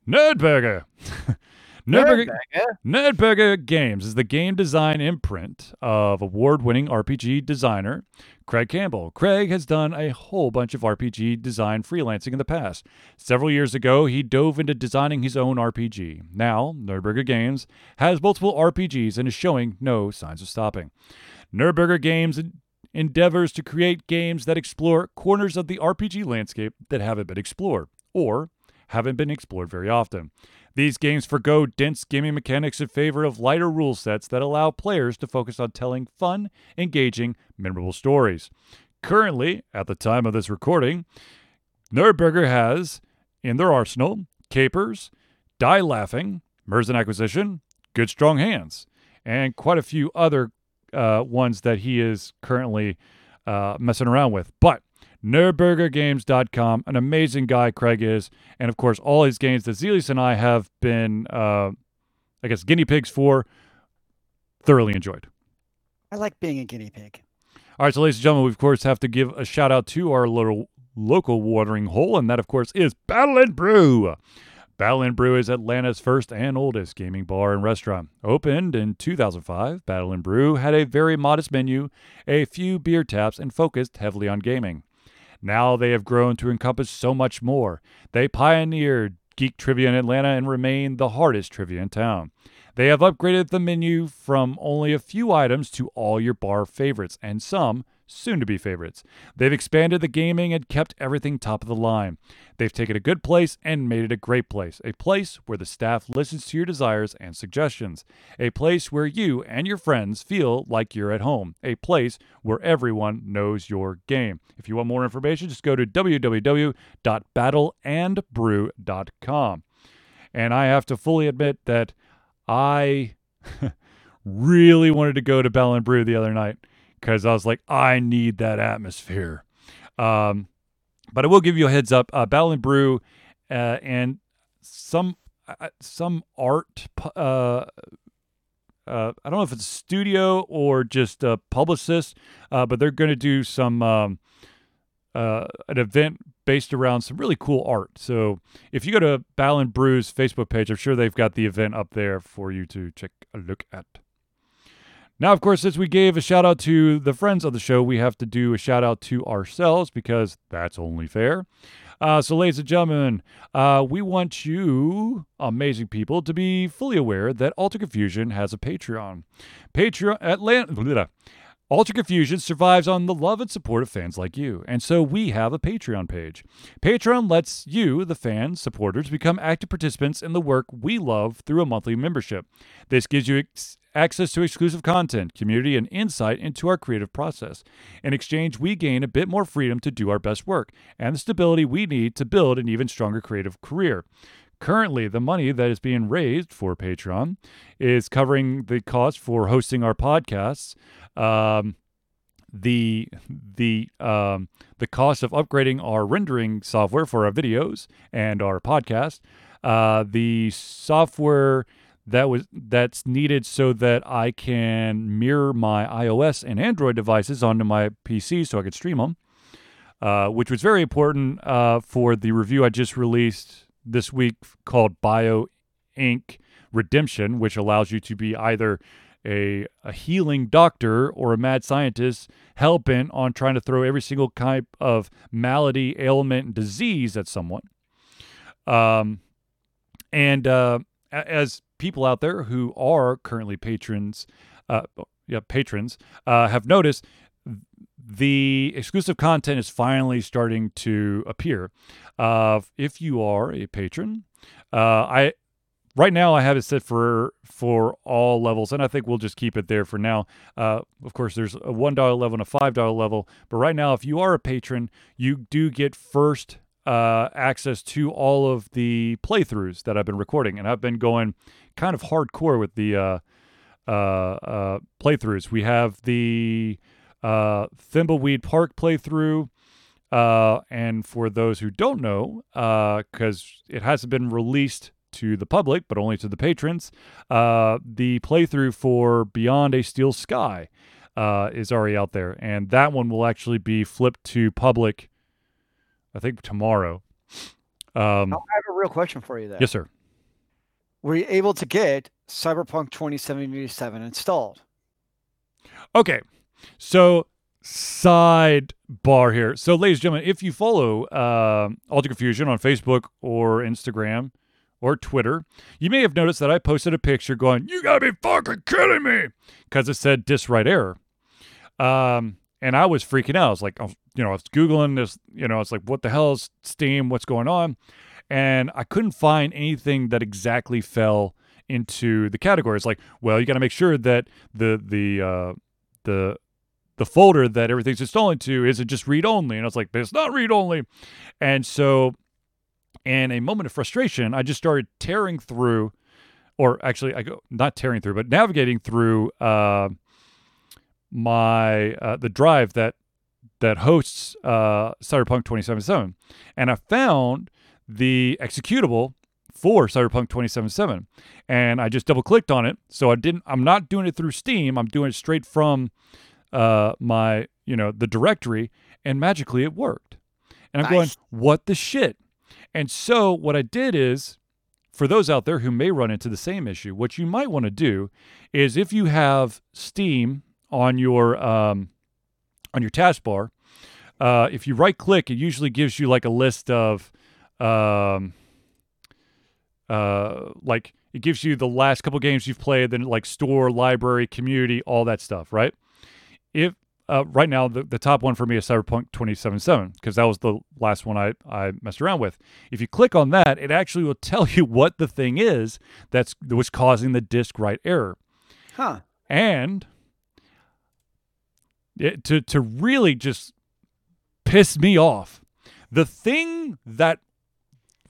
Nerdburger. Nerdburger, Nerdburger Games is the game design imprint of award winning RPG designer Craig Campbell. Craig has done a whole bunch of RPG design freelancing in the past. Several years ago, he dove into designing his own RPG. Now, Nerdburger Games has multiple RPGs and is showing no signs of stopping. Nerdburger Games endeavors to create games that explore corners of the RPG landscape that haven't been explored or haven't been explored very often. These games forego dense gaming mechanics in favor of lighter rule sets that allow players to focus on telling fun, engaging, memorable stories. Currently, at the time of this recording, Nerdburger has in their arsenal Capers, Die Laughing, Merzen Acquisition, Good Strong Hands, and quite a few other uh, ones that he is currently uh, messing around with. But nerdburgergames.com, an amazing guy Craig is, and of course all his games that Zelius and I have been, uh, I guess, guinea pigs for, thoroughly enjoyed. I like being a guinea pig. All right, so ladies and gentlemen, we of course have to give a shout out to our little local watering hole, and that of course is Battle and Brew. Battle and Brew is Atlanta's first and oldest gaming bar and restaurant. Opened in 2005, Battle and Brew had a very modest menu, a few beer taps, and focused heavily on gaming. Now they have grown to encompass so much more. They pioneered geek trivia in Atlanta and remain the hardest trivia in town. They have upgraded the menu from only a few items to all your bar favorites, and some soon to be favorites. They've expanded the gaming and kept everything top of the line. They've taken a good place and made it a great place, a place where the staff listens to your desires and suggestions, a place where you and your friends feel like you're at home, a place where everyone knows your game. If you want more information, just go to www.battleandbrew.com. And I have to fully admit that I really wanted to go to Battle and Brew the other night because I was like, I need that atmosphere. Um, but I will give you a heads up: uh, Battle and Brew uh, and some uh, some art. Uh, uh, I don't know if it's a studio or just a publicist, uh, but they're going to do some um, uh, an event based around some really cool art. So if you go to Battle and Brew's Facebook page, I'm sure they've got the event up there for you to check a look at. Now, of course, since we gave a shout out to the friends of the show, we have to do a shout out to ourselves because that's only fair. Uh, so, ladies and gentlemen, uh, we want you, amazing people, to be fully aware that Alter Confusion has a Patreon. Patreon, Atlanta. Alter Confusion survives on the love and support of fans like you, and so we have a Patreon page. Patreon lets you, the fans, supporters, become active participants in the work we love through a monthly membership. This gives you ex- access to exclusive content, community, and insight into our creative process. In exchange, we gain a bit more freedom to do our best work and the stability we need to build an even stronger creative career. Currently, the money that is being raised for Patreon is covering the cost for hosting our podcasts, um, the the um, the cost of upgrading our rendering software for our videos and our podcast, uh, the software that was that's needed so that I can mirror my iOS and Android devices onto my PC so I could stream them, uh, which was very important uh, for the review I just released this week called Bio Inc. Redemption, which allows you to be either a, a healing doctor or a mad scientist hell bent on trying to throw every single type of malady, ailment, and disease at someone. Um, and uh, as people out there who are currently patrons, uh, yeah, patrons, uh, have noticed, the exclusive content is finally starting to appear. Uh, if you are a patron, uh, I right now I have it set for for all levels, and I think we'll just keep it there for now. Uh, of course, there's a one dollar level and a five dollar level, but right now, if you are a patron, you do get first uh, access to all of the playthroughs that I've been recording, and I've been going kind of hardcore with the uh, uh, uh playthroughs. We have the uh, Thimbleweed Park playthrough. Uh, and for those who don't know, because it hasn't been released to the public, but only to the patrons. Uh, the playthrough for Beyond a Steel Sky uh, is already out there, and that one will actually be flipped to public, I think, tomorrow. Um, I have a real question for you, there. Yes, sir. Were you able to get Cyberpunk 2077 installed? Okay, so sidebar here. So, ladies and gentlemen, if you follow uh, Alter Confusion on Facebook or Instagram, or Twitter, you may have noticed that I posted a picture going, You gotta be fucking kidding me! Because it said disk write error. Um, and I was freaking out. I was like, was, you know, I was Googling this, you know, it's like, what the hell is Steam? What's going on? And I couldn't find anything that exactly fell into the categories. Like, well, you got to make sure that the the uh, the the folder that everything's installed into isn't just read only. And I was like, it's not read only. And so in a moment of frustration, I just started tearing through, or actually, I go not tearing through, but navigating through uh, my uh, the drive that that hosts uh, Cyberpunk 2077, and I found the executable for Cyberpunk 2077, and I just double clicked on it. So I didn't. I'm not doing it through Steam. I'm doing it straight from uh, my you know the directory, and magically it worked. And I'm nice. going, what the shit? And so what I did is, for those out there who may run into the same issue, what you might want to do is if you have Steam on your um, on your taskbar, uh, if you right click, it usually gives you like a list of um, uh, like it gives you the last couple games you've played, then like store, library, community, all that stuff, right? If uh, right now the, the top one for me is cyberpunk 2077 because that was the last one I, I messed around with. If you click on that it actually will tell you what the thing is that's that was causing the disk write error. Huh. And it, to to really just piss me off the thing that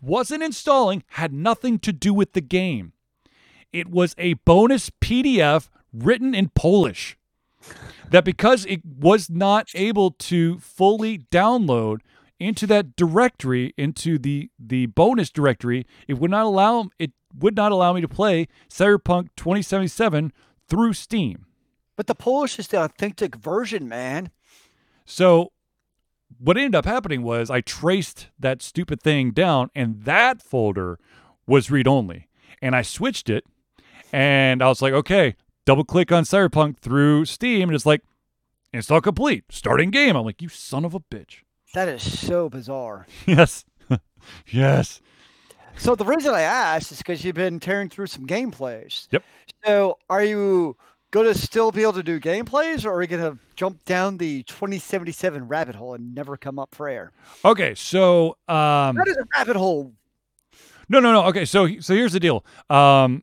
wasn't installing had nothing to do with the game it was a bonus PDF written in Polish. That because it was not able to fully download into that directory, into the the bonus directory, it would not allow it would not allow me to play Cyberpunk 2077 through Steam. But the Polish is the authentic version, man. So what ended up happening was I traced that stupid thing down, and that folder was read only. And I switched it, and I was like, okay, double click on Cyberpunk through Steam, and it's like, install complete, starting game. I'm like, you son of a bitch. That is so bizarre. Yes. yes. So the reason I asked is because you've been tearing through some gameplays. Yep. So are you going to still be able to do gameplays, or are we going to jump down the 2077 rabbit hole and never come up for air? Okay, so um, That is a rabbit hole. No, no, no. Okay, so so here's the deal. Um,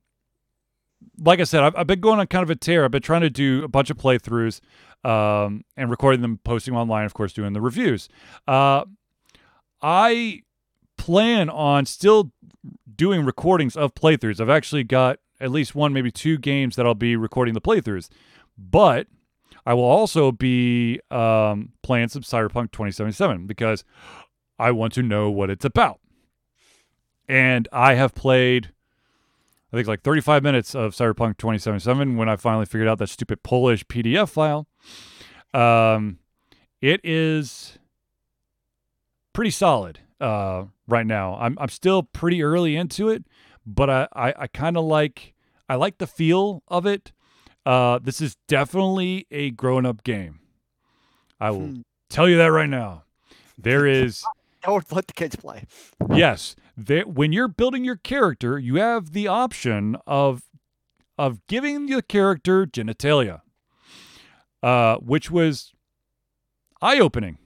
like I said, I've, I've been going on kind of a tear. I've been trying to do a bunch of playthroughs um, and recording them, posting them online, of course, doing the reviews. Uh, I plan on still doing recordings of playthroughs. I've actually got at least one, maybe two games that I'll be recording the playthroughs, but I will also be um, playing some Cyberpunk 2077 because I want to know what it's about. And I have played, I think, like 35 minutes of Cyberpunk 2077 when I finally figured out that stupid Polish PDF file. Um, it is pretty solid uh, right now. I'm I'm still pretty early into it, but I I, I kind of like I like the feel of it. Uh, this is definitely a grown up game. I will Hmm. tell you that right now. There is Don't let the kids play. yes, there, when you're building your character, you have the option of of giving the character genitalia, uh, which was eye opening,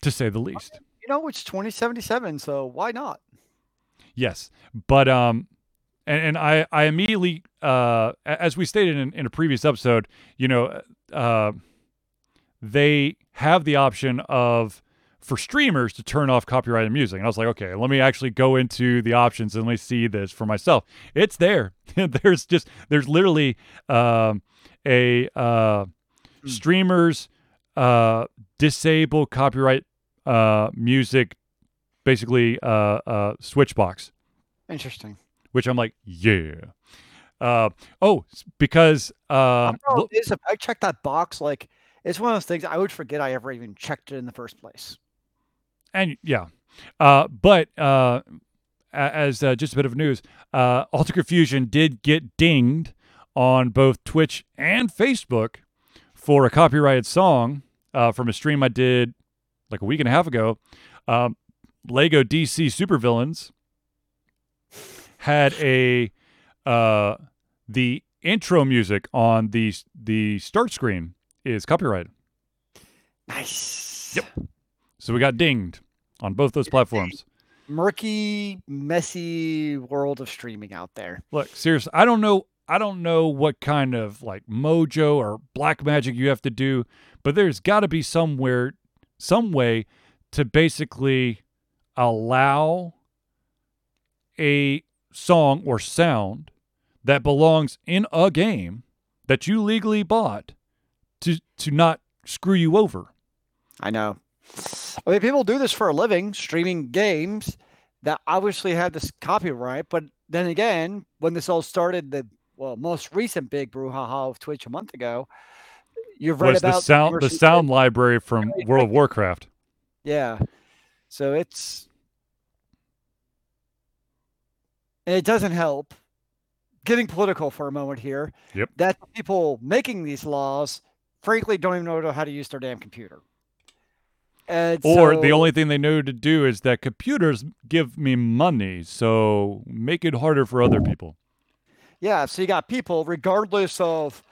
to say the least. You know, it's 2077, so why not? Yes, but um, and, and I I immediately uh, as we stated in, in a previous episode, you know, uh, they have the option of for streamers to turn off copyrighted music, and I was like, okay, let me actually go into the options and let me see this for myself. It's there. there's just there's literally um, a uh, streamers uh, disable copyright uh, music, basically uh, uh, switch box Interesting. which I'm like, yeah. Uh, oh, because I um, don't know lo- if it's- I checked that box. Like, it's one of those things I would forget I ever even checked it in the first place. and yeah, uh, but uh, as uh, just a bit of news, uh, Alter Confusion did get dinged on both Twitch and Facebook for a copyrighted song uh, from a stream I did like a week and a half ago. Um, Lego DC Supervillains had a uh, the intro music on the the start screen is copyrighted. Nice. Yep. So we got dinged on both those platforms. Murky, messy world of streaming out there. Look, seriously, I don't know. I don't know what kind of like mojo or black magic you have to do, but there's got to be somewhere, some way to basically allow a song or sound that belongs in a game that you legally bought to to not screw you over. I know. I mean, people do this for a living, streaming games that obviously have this copyright. But then again, when this all started, the well, most recent big brouhaha of Twitch a month ago, you've read Was about the sound the sound library from World of Warcraft? Yeah. So it's and it doesn't help. Getting political for a moment here. Yep. That people making these laws, frankly, don't even know how to use their damn computer. And Or the only thing they know to do is that computers give me money, so make it harder for other people. Yeah, so you got people, regardless of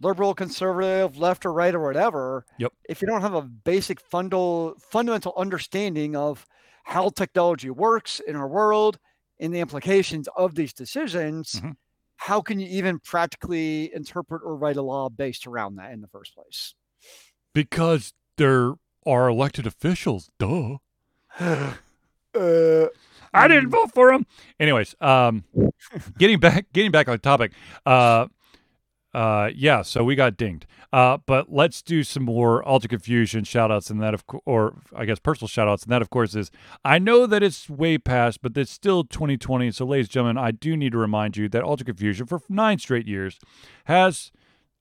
liberal, conservative, left or right or whatever. Yep. If you don't have a basic fundal, fundamental understanding of how technology works in our world and the implications of these decisions, Mhm. how can you even practically interpret or write a law based around that in the first place? Because there are elected officials, duh. Uh, I didn't vote for him. Anyways, um, getting back, getting back on topic. Uh, uh, yeah, so we got dinged. Uh, but let's do some more Alter Confusion shout outs, and that, of co- or I guess personal shout outs. And that, of course, is I know that it's way past, but it's still 2020. So, ladies and gentlemen, I do need to remind you that Alter Confusion for nine straight years has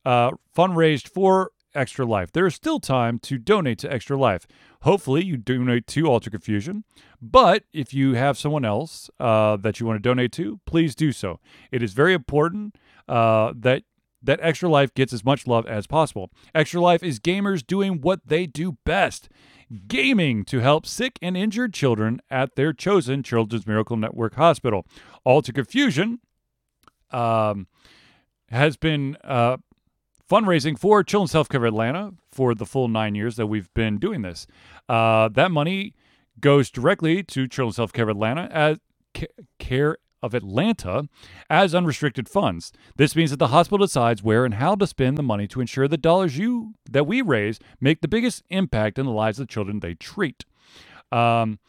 uh, fundraised for Extra Life. There is still time to donate to Extra Life. Hopefully, you donate to Alter Confusion. But if you have someone else uh, that you want to donate to, please do so. It is very important uh, that that Extra Life gets as much love as possible. Extra Life is gamers doing what they do best gaming to help sick and injured children at their chosen Children's Miracle Network hospital. Alter Confusion um, has been uh, fundraising for Children's Healthcare Atlanta for the full nine years that we've been doing this. Uh, that money goes directly to Children's Healthcare Atlanta as care of Atlanta as unrestricted funds. This means that the hospital decides where and how to spend the money to ensure the dollars you that we raise make the biggest impact in the lives of the children they treat. Um,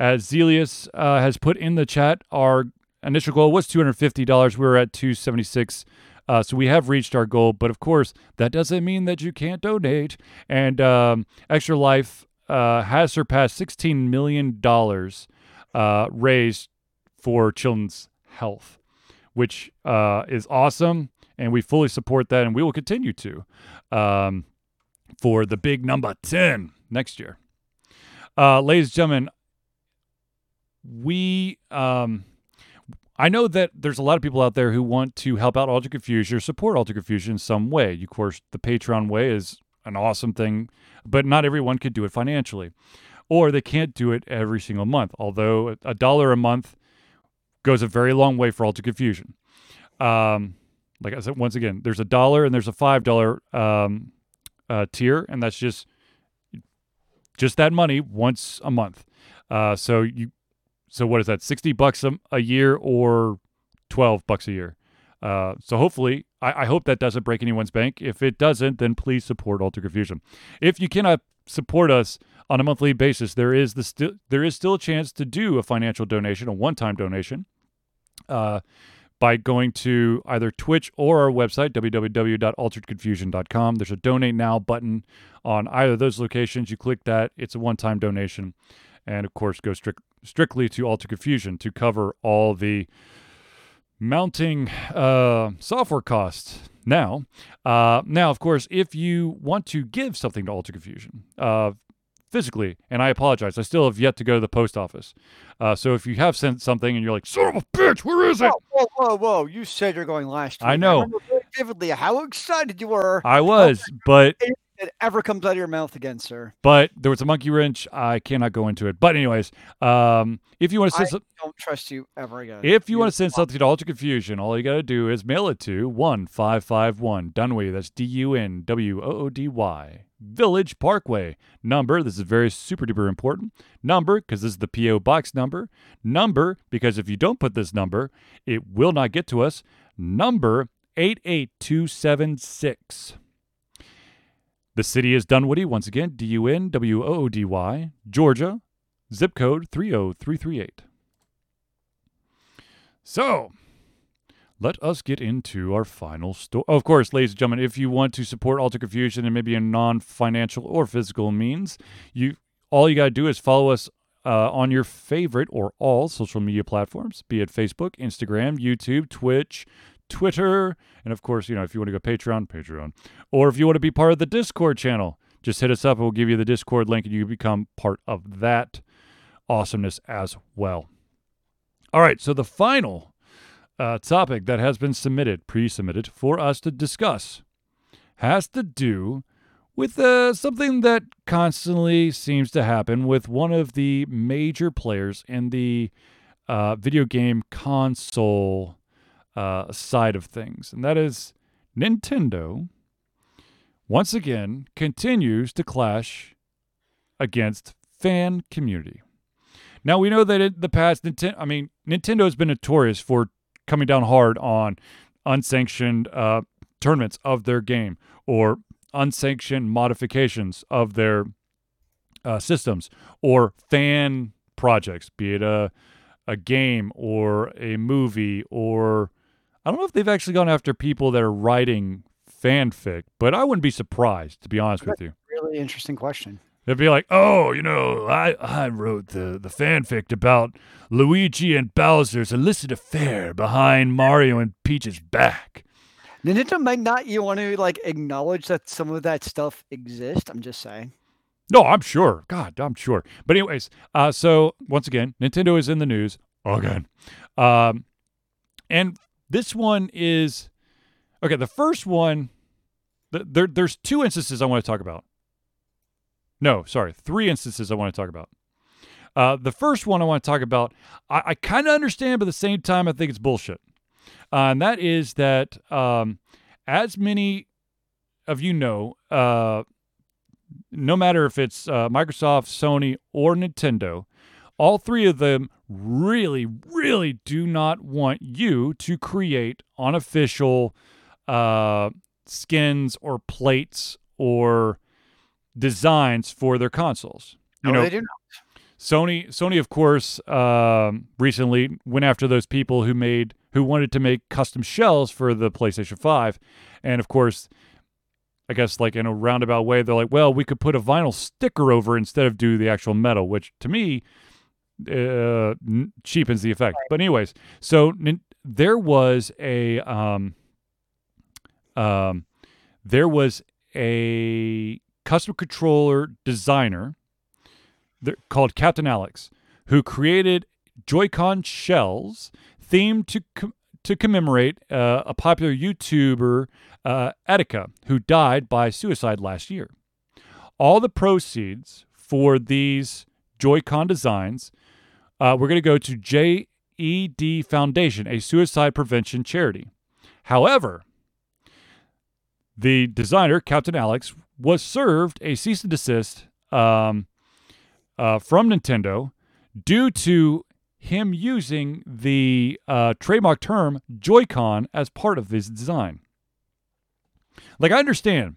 as Zelius uh, has put in the chat, our initial goal was $250. We are at 276 uh, so we have reached our goal, but of course, that doesn't mean that you can't donate. And um, Extra Life uh, has surpassed $16 million uh, raised for children's health, which uh, is awesome. And we fully support that, and we will continue to um, for the big number 10 next year. Uh, ladies and gentlemen, we. Um, I know that there's a lot of people out there who want to help out Alter Confusion or support Alter Confusion in some way. Of course, the Patreon way is an awesome thing, but not everyone could do it financially, or they can't do it every single month. Although a dollar a month goes a very long way for Alter Confusion. Um, like I said, once again, there's a dollar and there's a five dollar um, uh, tier, and that's just just that money once a month. Uh, so you so what is that? Sixty bucks a, a year or twelve bucks a year. Uh, so hopefully, I, I, hope that doesn't break anyone's bank. If it doesn't, then please support Alter Confusion. If you cannot support us on a monthly basis, there is the sti- there is still a chance to do a financial donation, a one-time donation, uh, by going to either Twitch or our website www.alteredconfusion.com. There's a donate now button on either of those locations. You click that; it's a one-time donation and of course go strict, strictly to Alter Confusion to cover all the mounting uh, software costs. Now, uh, now of course, if you want to give something to Alter Confusion uh, physically, and I apologize, I still have yet to go to the post office. Uh, so if you have sent something and you're like, son of a bitch, where is it? Whoa, whoa, whoa! whoa. You said you're going last week. I know. I vividly how excited you were. I was, but it ever comes out of your mouth again, sir. But there was a monkey wrench. I cannot go into it. But anyways, um, if you want to send, some, don't trust you ever again. If you, you want to send something to Alter Confusion, all you got to do is mail it to one five five one Dunwoody. That's D U N W O O D Y Village Parkway. Number. This is very super duper important. Number because this is the PO box number. Number because if you don't put this number, it will not get to us. Number eight eight two seven six. The city is Dunwoody, once again, D U N W O O D Y, Georgia, zip code 30338. So, let us get into our final story. of course, ladies and gentlemen, if you want to support Alter Confusion and maybe a non-financial or physical means, you all you got to do is follow us uh, on your favorite or all social media platforms, be it Facebook, Instagram, YouTube, Twitch, Twitter, and of course, you know, if you want to go Patreon, Patreon, or if you want to be part of the Discord channel, just hit us up. We'll give you the Discord link, and you become part of that awesomeness as well. All right, so the final uh, topic that has been submitted, pre-submitted for us to discuss, has to do with uh, something that constantly seems to happen with one of the major players in the uh, video game console uh, side of things, and that is Nintendo once again continues to clash against fan community. Now we know that in the past, Nintendo, I mean, Nintendo has been notorious for coming down hard on unsanctioned uh, tournaments of their game or unsanctioned modifications of their uh, systems or fan projects, be it a a game or a movie or I don't know if they've actually gone after people that are writing fanfic, but I wouldn't be surprised to be honest with you. Really interesting question. They'd be like, "Oh, you know, I I wrote the the fanfic about Luigi and Bowser's illicit affair behind Mario and Peach's back." Nintendo might not you want to like acknowledge that some of that stuff exists. I'm just saying. No, I'm sure. God, I'm sure. But anyways, uh, so once again, Nintendo is in the news again, um, and this one is okay. The first one, th- there, there's two instances I want to talk about. No, sorry, three instances I want to talk about. Uh, the first one I want to talk about, I, I kind of understand, but at the same time, I think it's bullshit. Uh, and that is that, um, as many of you know, uh, no matter if it's uh, Microsoft, Sony, or Nintendo, all three of them really, really do not want you to create unofficial uh, skins or plates or designs for their consoles. You no, know, they do not. Sony, Sony, of course, um, recently went after those people who made who wanted to make custom shells for the PlayStation Five, and of course, I guess like in a roundabout way, they're like, well, we could put a vinyl sticker over instead of do the actual metal, which to me uh, cheapens the effect. Right. But anyways, so there was a um, um, there was a custom controller designer called Captain Alex, who created Joy-Con shells themed to com- to commemorate uh, a popular YouTuber, uh, Etika, who died by suicide last year. All the proceeds for these Joy-Con designs uh, were going to go to JED Foundation, a suicide prevention charity. However, the designer, Captain Alex, was served a cease and desist um, uh, from Nintendo due to him using the uh, trademark term Joy-Con as part of his design. Like I understand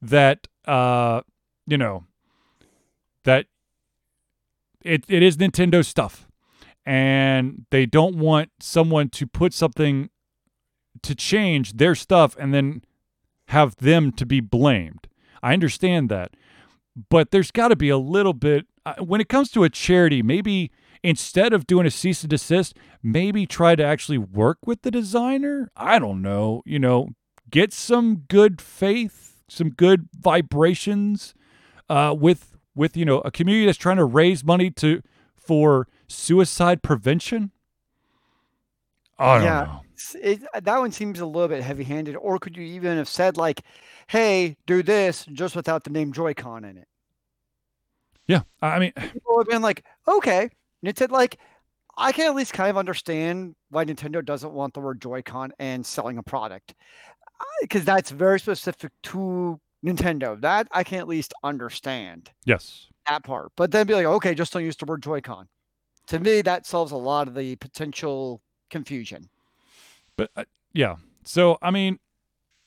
that uh, you know that it, it is Nintendo stuff, and they don't want someone to put something to change their stuff and then have them to be blamed. I understand that. But there's got to be a little bit, uh, when it comes to a charity, maybe instead of doing a cease and desist, maybe try to actually work with the designer. I don't know. You know, get some good faith, some good vibrations uh, with with you know a community that's trying to raise money to for suicide prevention. I don't yeah. know it, that one seems a little bit heavy-handed. Or could you even have said like, "Hey, do this," just without the name Joy-Con in it? Yeah, I mean, people have been like, "Okay," and it said like, I can at least kind of understand why Nintendo doesn't want the word Joy-Con and selling a product because that's very specific to Nintendo. That I can at least understand. Yes, that part. But then be like, okay, just don't use the word Joy-Con. To me, that solves a lot of the potential confusion. But uh, yeah, so I mean,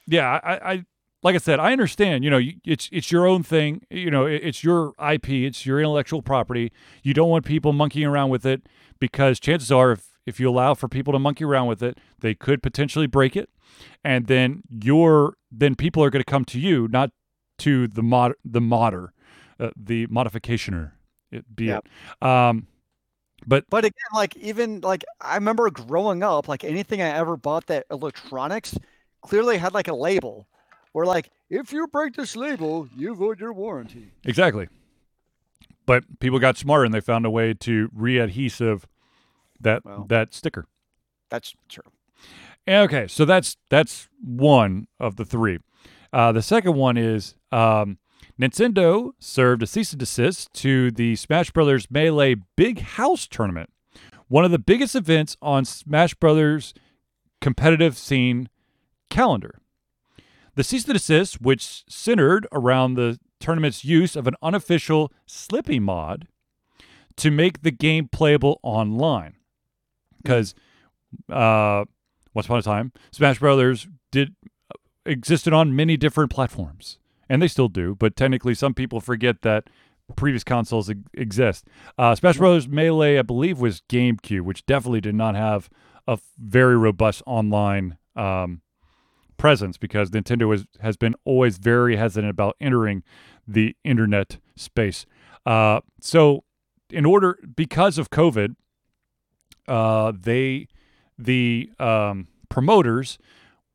yeah, I, I like I said, I understand. You know, it's it's your own thing. You know, it's your IP, it's your intellectual property. You don't want people monkeying around with it because chances are, if if you allow for people to monkey around with it, they could potentially break it, and then you're then people are going to come to you, not to the mod the modder, uh, the modificationer, it, be yep. it. Um, but but again, like even like I remember growing up, like anything I ever bought that electronics clearly had like a label where like if you break this label, you void your warranty. Exactly. But people got smarter and they found a way to re-adhesive that well, that sticker. That's true. Okay, so that's that's one of the three. Uh, the second one is um, Nintendo served a cease and desist to the Smash Bros. Melee Big House Tournament, one of the biggest events on Smash Bros. competitive scene calendar. The cease and desist, which centered around the tournament's use of an unofficial Slippi mod to make the game playable online. Because uh, once upon a time, Smash Brothers did existed on many different platforms and they still do. But technically, some people forget that previous consoles exist. Uh, Smash Bros. Melee, I believe, was GameCube, which definitely did not have a very robust online um, presence because Nintendo was, has been always very hesitant about entering the internet space. Uh, so, in order because of COVID, uh, they the um, promoters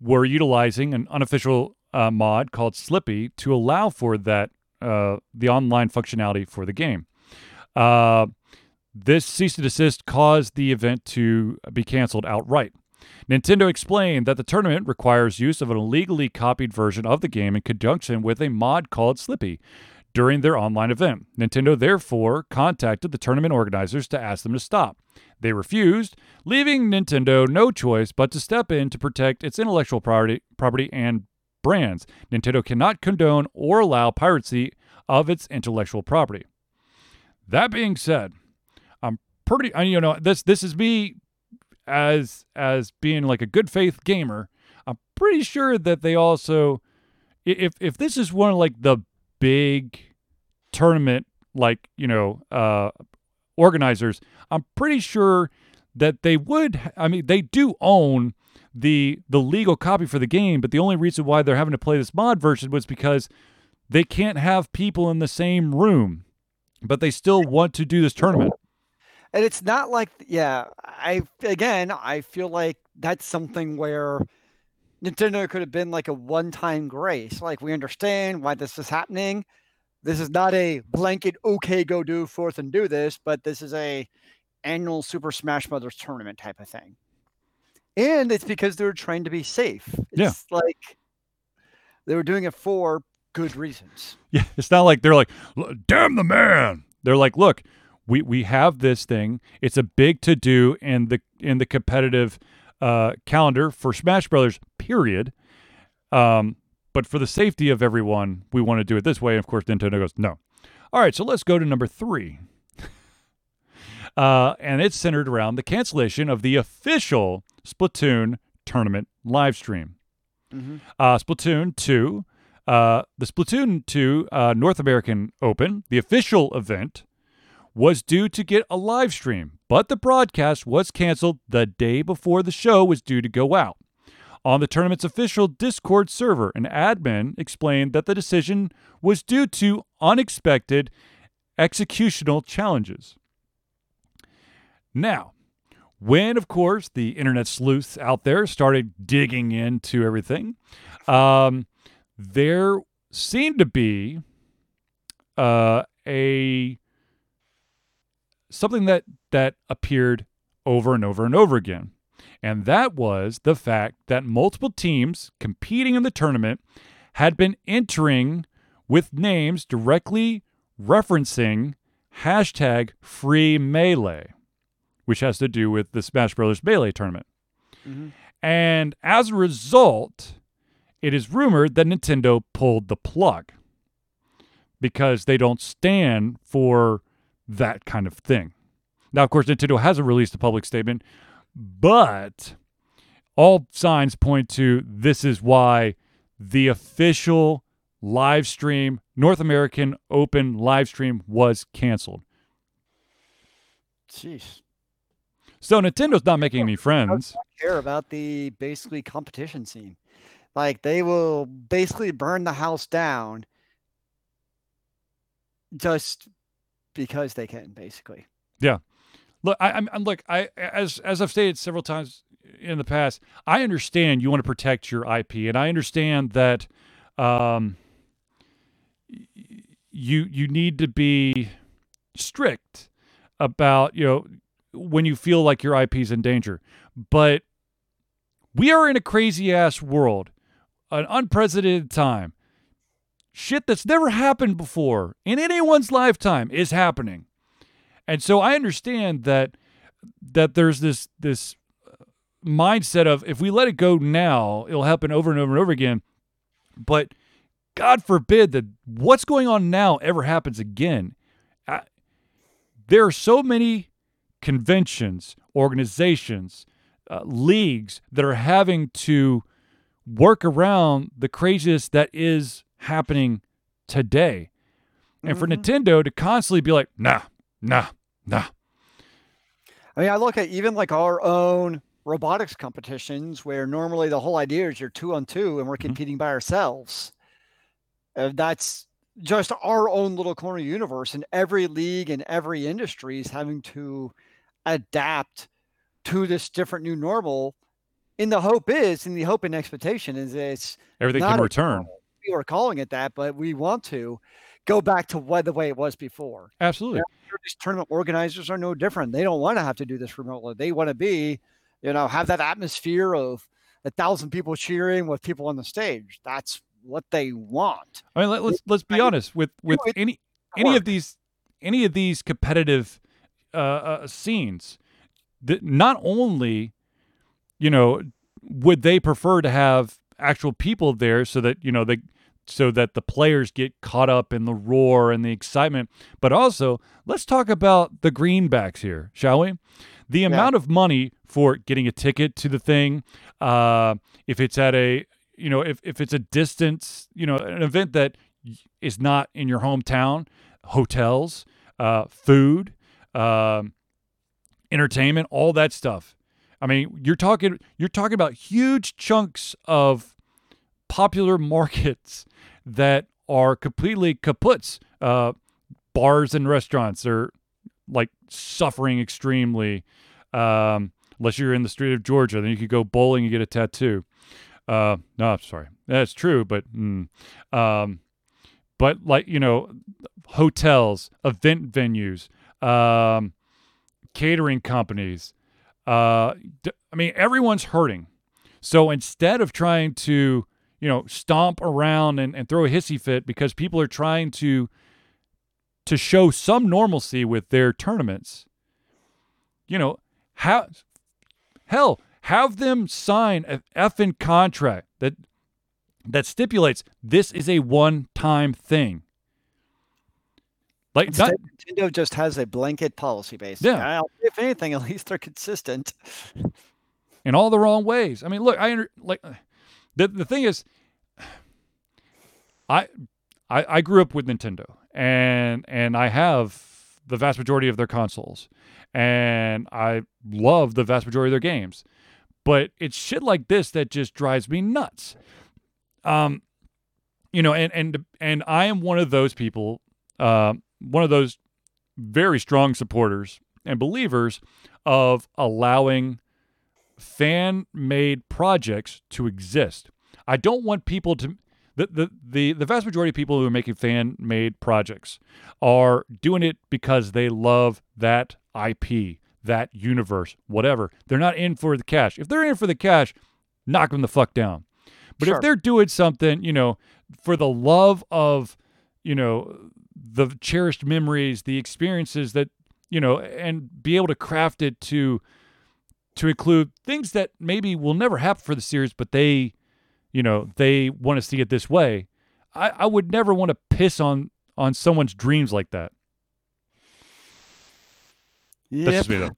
were utilizing an unofficial uh, mod called Slippi to allow for that uh, the online functionality for the game. Uh, this cease and desist caused the event to be canceled outright. Nintendo explained that the tournament requires use of an illegally copied version of the game in conjunction with a mod called Slippi during their online event. Nintendo therefore contacted the tournament organizers to ask them to stop. They refused, leaving Nintendo no choice but to step in to protect its intellectual property, property and brands. Nintendo cannot condone or allow piracy of its intellectual property. That being said, I'm pretty you know this this is me as as being like a good faith gamer. I'm pretty sure that they also if if this is one of like the big tournament like, you know, uh organizers, I'm pretty sure that they would I mean they do own the the legal copy for the game, but the only reason why they're having to play this mod version was because they can't have people in the same room, but they still want to do this tournament. And it's not like, yeah, I again, I feel like that's something where Nintendo could have been like a one-time grace. Like we understand why this is happening. This is not a blanket okay, go do forth and do this, but this is a annual Super Smash Brothers tournament type of thing. And it's because they were trying to be safe. It's Yeah. like they were doing it for good reasons. Yeah, it's not like they're like, damn the man. They're like, look, we we have this thing. It's a big to do in the in the competitive uh, calendar for Smash Brothers. Period. Um, but for the safety of everyone, we want to do it this way. And of course, Nintendo goes, no. All right, so let's go to number three. Uh, and it's centered around the cancellation of the official Splatoon tournament live stream. Uh, Splatoon 2, uh, the Splatoon 2 uh, North American Open, the official event, was due to get a live stream, but the broadcast was canceled the day before the show was due to go out. On the tournament's official Discord server, an admin explained that the decision was due to unexpected executional challenges. Now, when, of course, the internet sleuths out there started digging into everything, um, there seemed to be uh, a something that that appeared over and over and over again, and that was the fact that multiple teams competing in the tournament had been entering with names directly referencing hashtag free melee which has to do with the Smash Brothers Melee tournament. Mhm. And as a result, it is rumored that Nintendo pulled the plug because they don't stand for that kind of thing. Now, of course, Nintendo hasn't released a public statement, but all signs point to this is why the official live stream, North American Open live stream, was canceled. Jeez. So Nintendo's not making any friends. care about the basically competition scene. Like they will basically burn the house down just because they can, basically. Yeah. Look, I, I'm, I'm look. I as as I've stated several times in the past, I understand you want to protect your IP, and I understand that um, you you need to be strict about you know when you feel like your IP is in danger. But we are in a crazy ass world, an unprecedented time. Shit that's never happened before in anyone's lifetime is happening. And so I understand that that there's this this mindset of if we let it go now, it'll happen over and over and over again. But God forbid that what's going on now ever happens again. I, there are so many conventions, organizations, uh, leagues that are having to work around the craziness that is happening today. and for Mhm. Nintendo to constantly be like, nah, nah, nah. I mean, I look at even like our own robotics competitions where normally the whole idea is you're two on two and we're Mhm. competing by ourselves. And that's just our own little corner universe, and every league and every industry is having to adapt to this different new normal. And the hope is, and the hope and expectation is, it's Everything can return. normal. We are calling it that, but we want to go back to what the way it was before. Absolutely. sure these tournament organizers are no different. They don't want to have to do this remotely. They want to be, you know, have that atmosphere of a thousand people cheering with people on the stage. That's what they want. I mean, let, let's let's be honest with with it any any of these any of these competitive uh, uh, scenes. That not only, you know, would they prefer to have actual people there so that you know they so that the players get caught up in the roar and the excitement, but also let's talk about the greenbacks here, shall we? The amount of money for getting a ticket to the thing, uh, if it's at a you know if, if it's a distance you know an event that is not in your hometown hotels uh, food um, entertainment all that stuff. I mean you're talking you're talking about huge chunks of popular markets that are completely kaputs. Uh, bars and restaurants are like suffering extremely um, unless you're in the street of georgia. Then you could go bowling and get a tattoo. Uh, no, sorry, that's true, but mm, um, but like you know, hotels, event venues, um, catering companies. Uh, I mean, everyone's hurting. So instead of trying to you know stomp around and, and throw a hissy fit because people are trying to to show some normalcy with their tournaments, you know, how hell have them sign a effing contract that that stipulates this is a one-time thing. Like Instead, Nintendo just has a blanket policy base. Yeah. if anything, at least they're consistent. in all the wrong ways. I mean, look, I like the the thing is, I, I I grew up with Nintendo, and and I have the vast majority of their consoles, and I love the vast majority of their games, but it's shit like this that just drives me nuts. Um, you know, and and and I am one of those people, uh, one of those very strong supporters and believers of allowing fan made projects to exist. I don't want people to the, the, the, the vast majority of people who are making fan made projects are doing it because they love that IP, that universe, whatever. They're not in for the cash. If they're in for the cash, knock them the fuck down. But Sure. if they're doing something, you know, for the love of, you know, the cherished memories, the experiences that, you know, and be able to craft it to to include things that maybe will never happen for the series, but they, you know, they want to see it this way. I, I would never want to piss on on someone's dreams like that. That's Yep. just me though.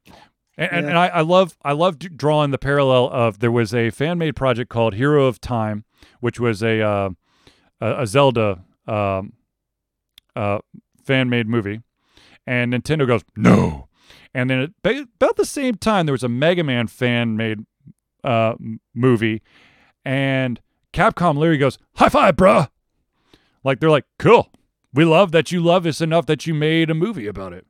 And, and, Yeah. and I, I love I love drawing the parallel of there was a fan made project called Hero of Time, which was a uh, a, a Zelda um, uh, fan made movie, and Nintendo goes no, and then at about the same time there was a Mega Man fan made uh, movie, and Capcom literally goes high five, bruh. Like they're like cool, we love that you love us enough that you made a movie about it.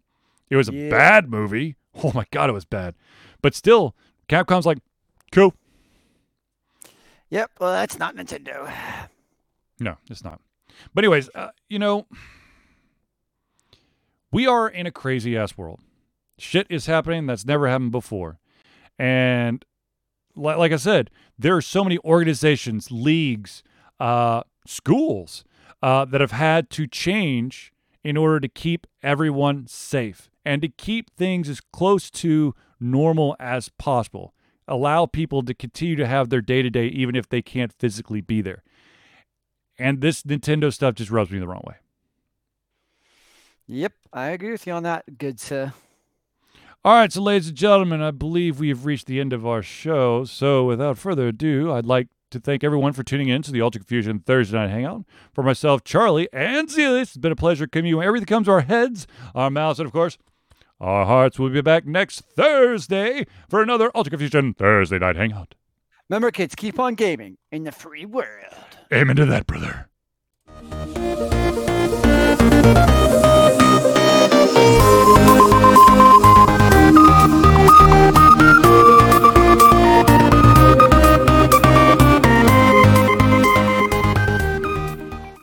It was a Yeah. bad movie. Oh my god, it was bad. But still, Capcom's like, cool. Yep. Well, that's not Nintendo. No, it's not. But anyways, uh, you know, we are in a crazy ass world. Shit is happening that's never happened before, and li- like I said, there are so many organizations, leagues, uh, schools uh, that have had to change in order to keep everyone safe and to keep things as close to normal as possible. Allow people to continue to have their day to day, even if they can't physically be there. And this Nintendo stuff just rubs me the wrong way. Yep, I agree with you on that. Good, sir. All right, so ladies and gentlemen, I believe we have reached the end of our show. So without further ado, I'd like to thank everyone for tuning in to the Alter Confusion Thursday Night Hangout. For myself, Charlie, and Celia, it's been a pleasure Coming when Everything comes to our heads, our mouths, and of course, our hearts. We'll be back next Thursday for another Alter Confusion Thursday Night Hangout. Remember, kids, keep on gaming in the free world. Amen to that, brother.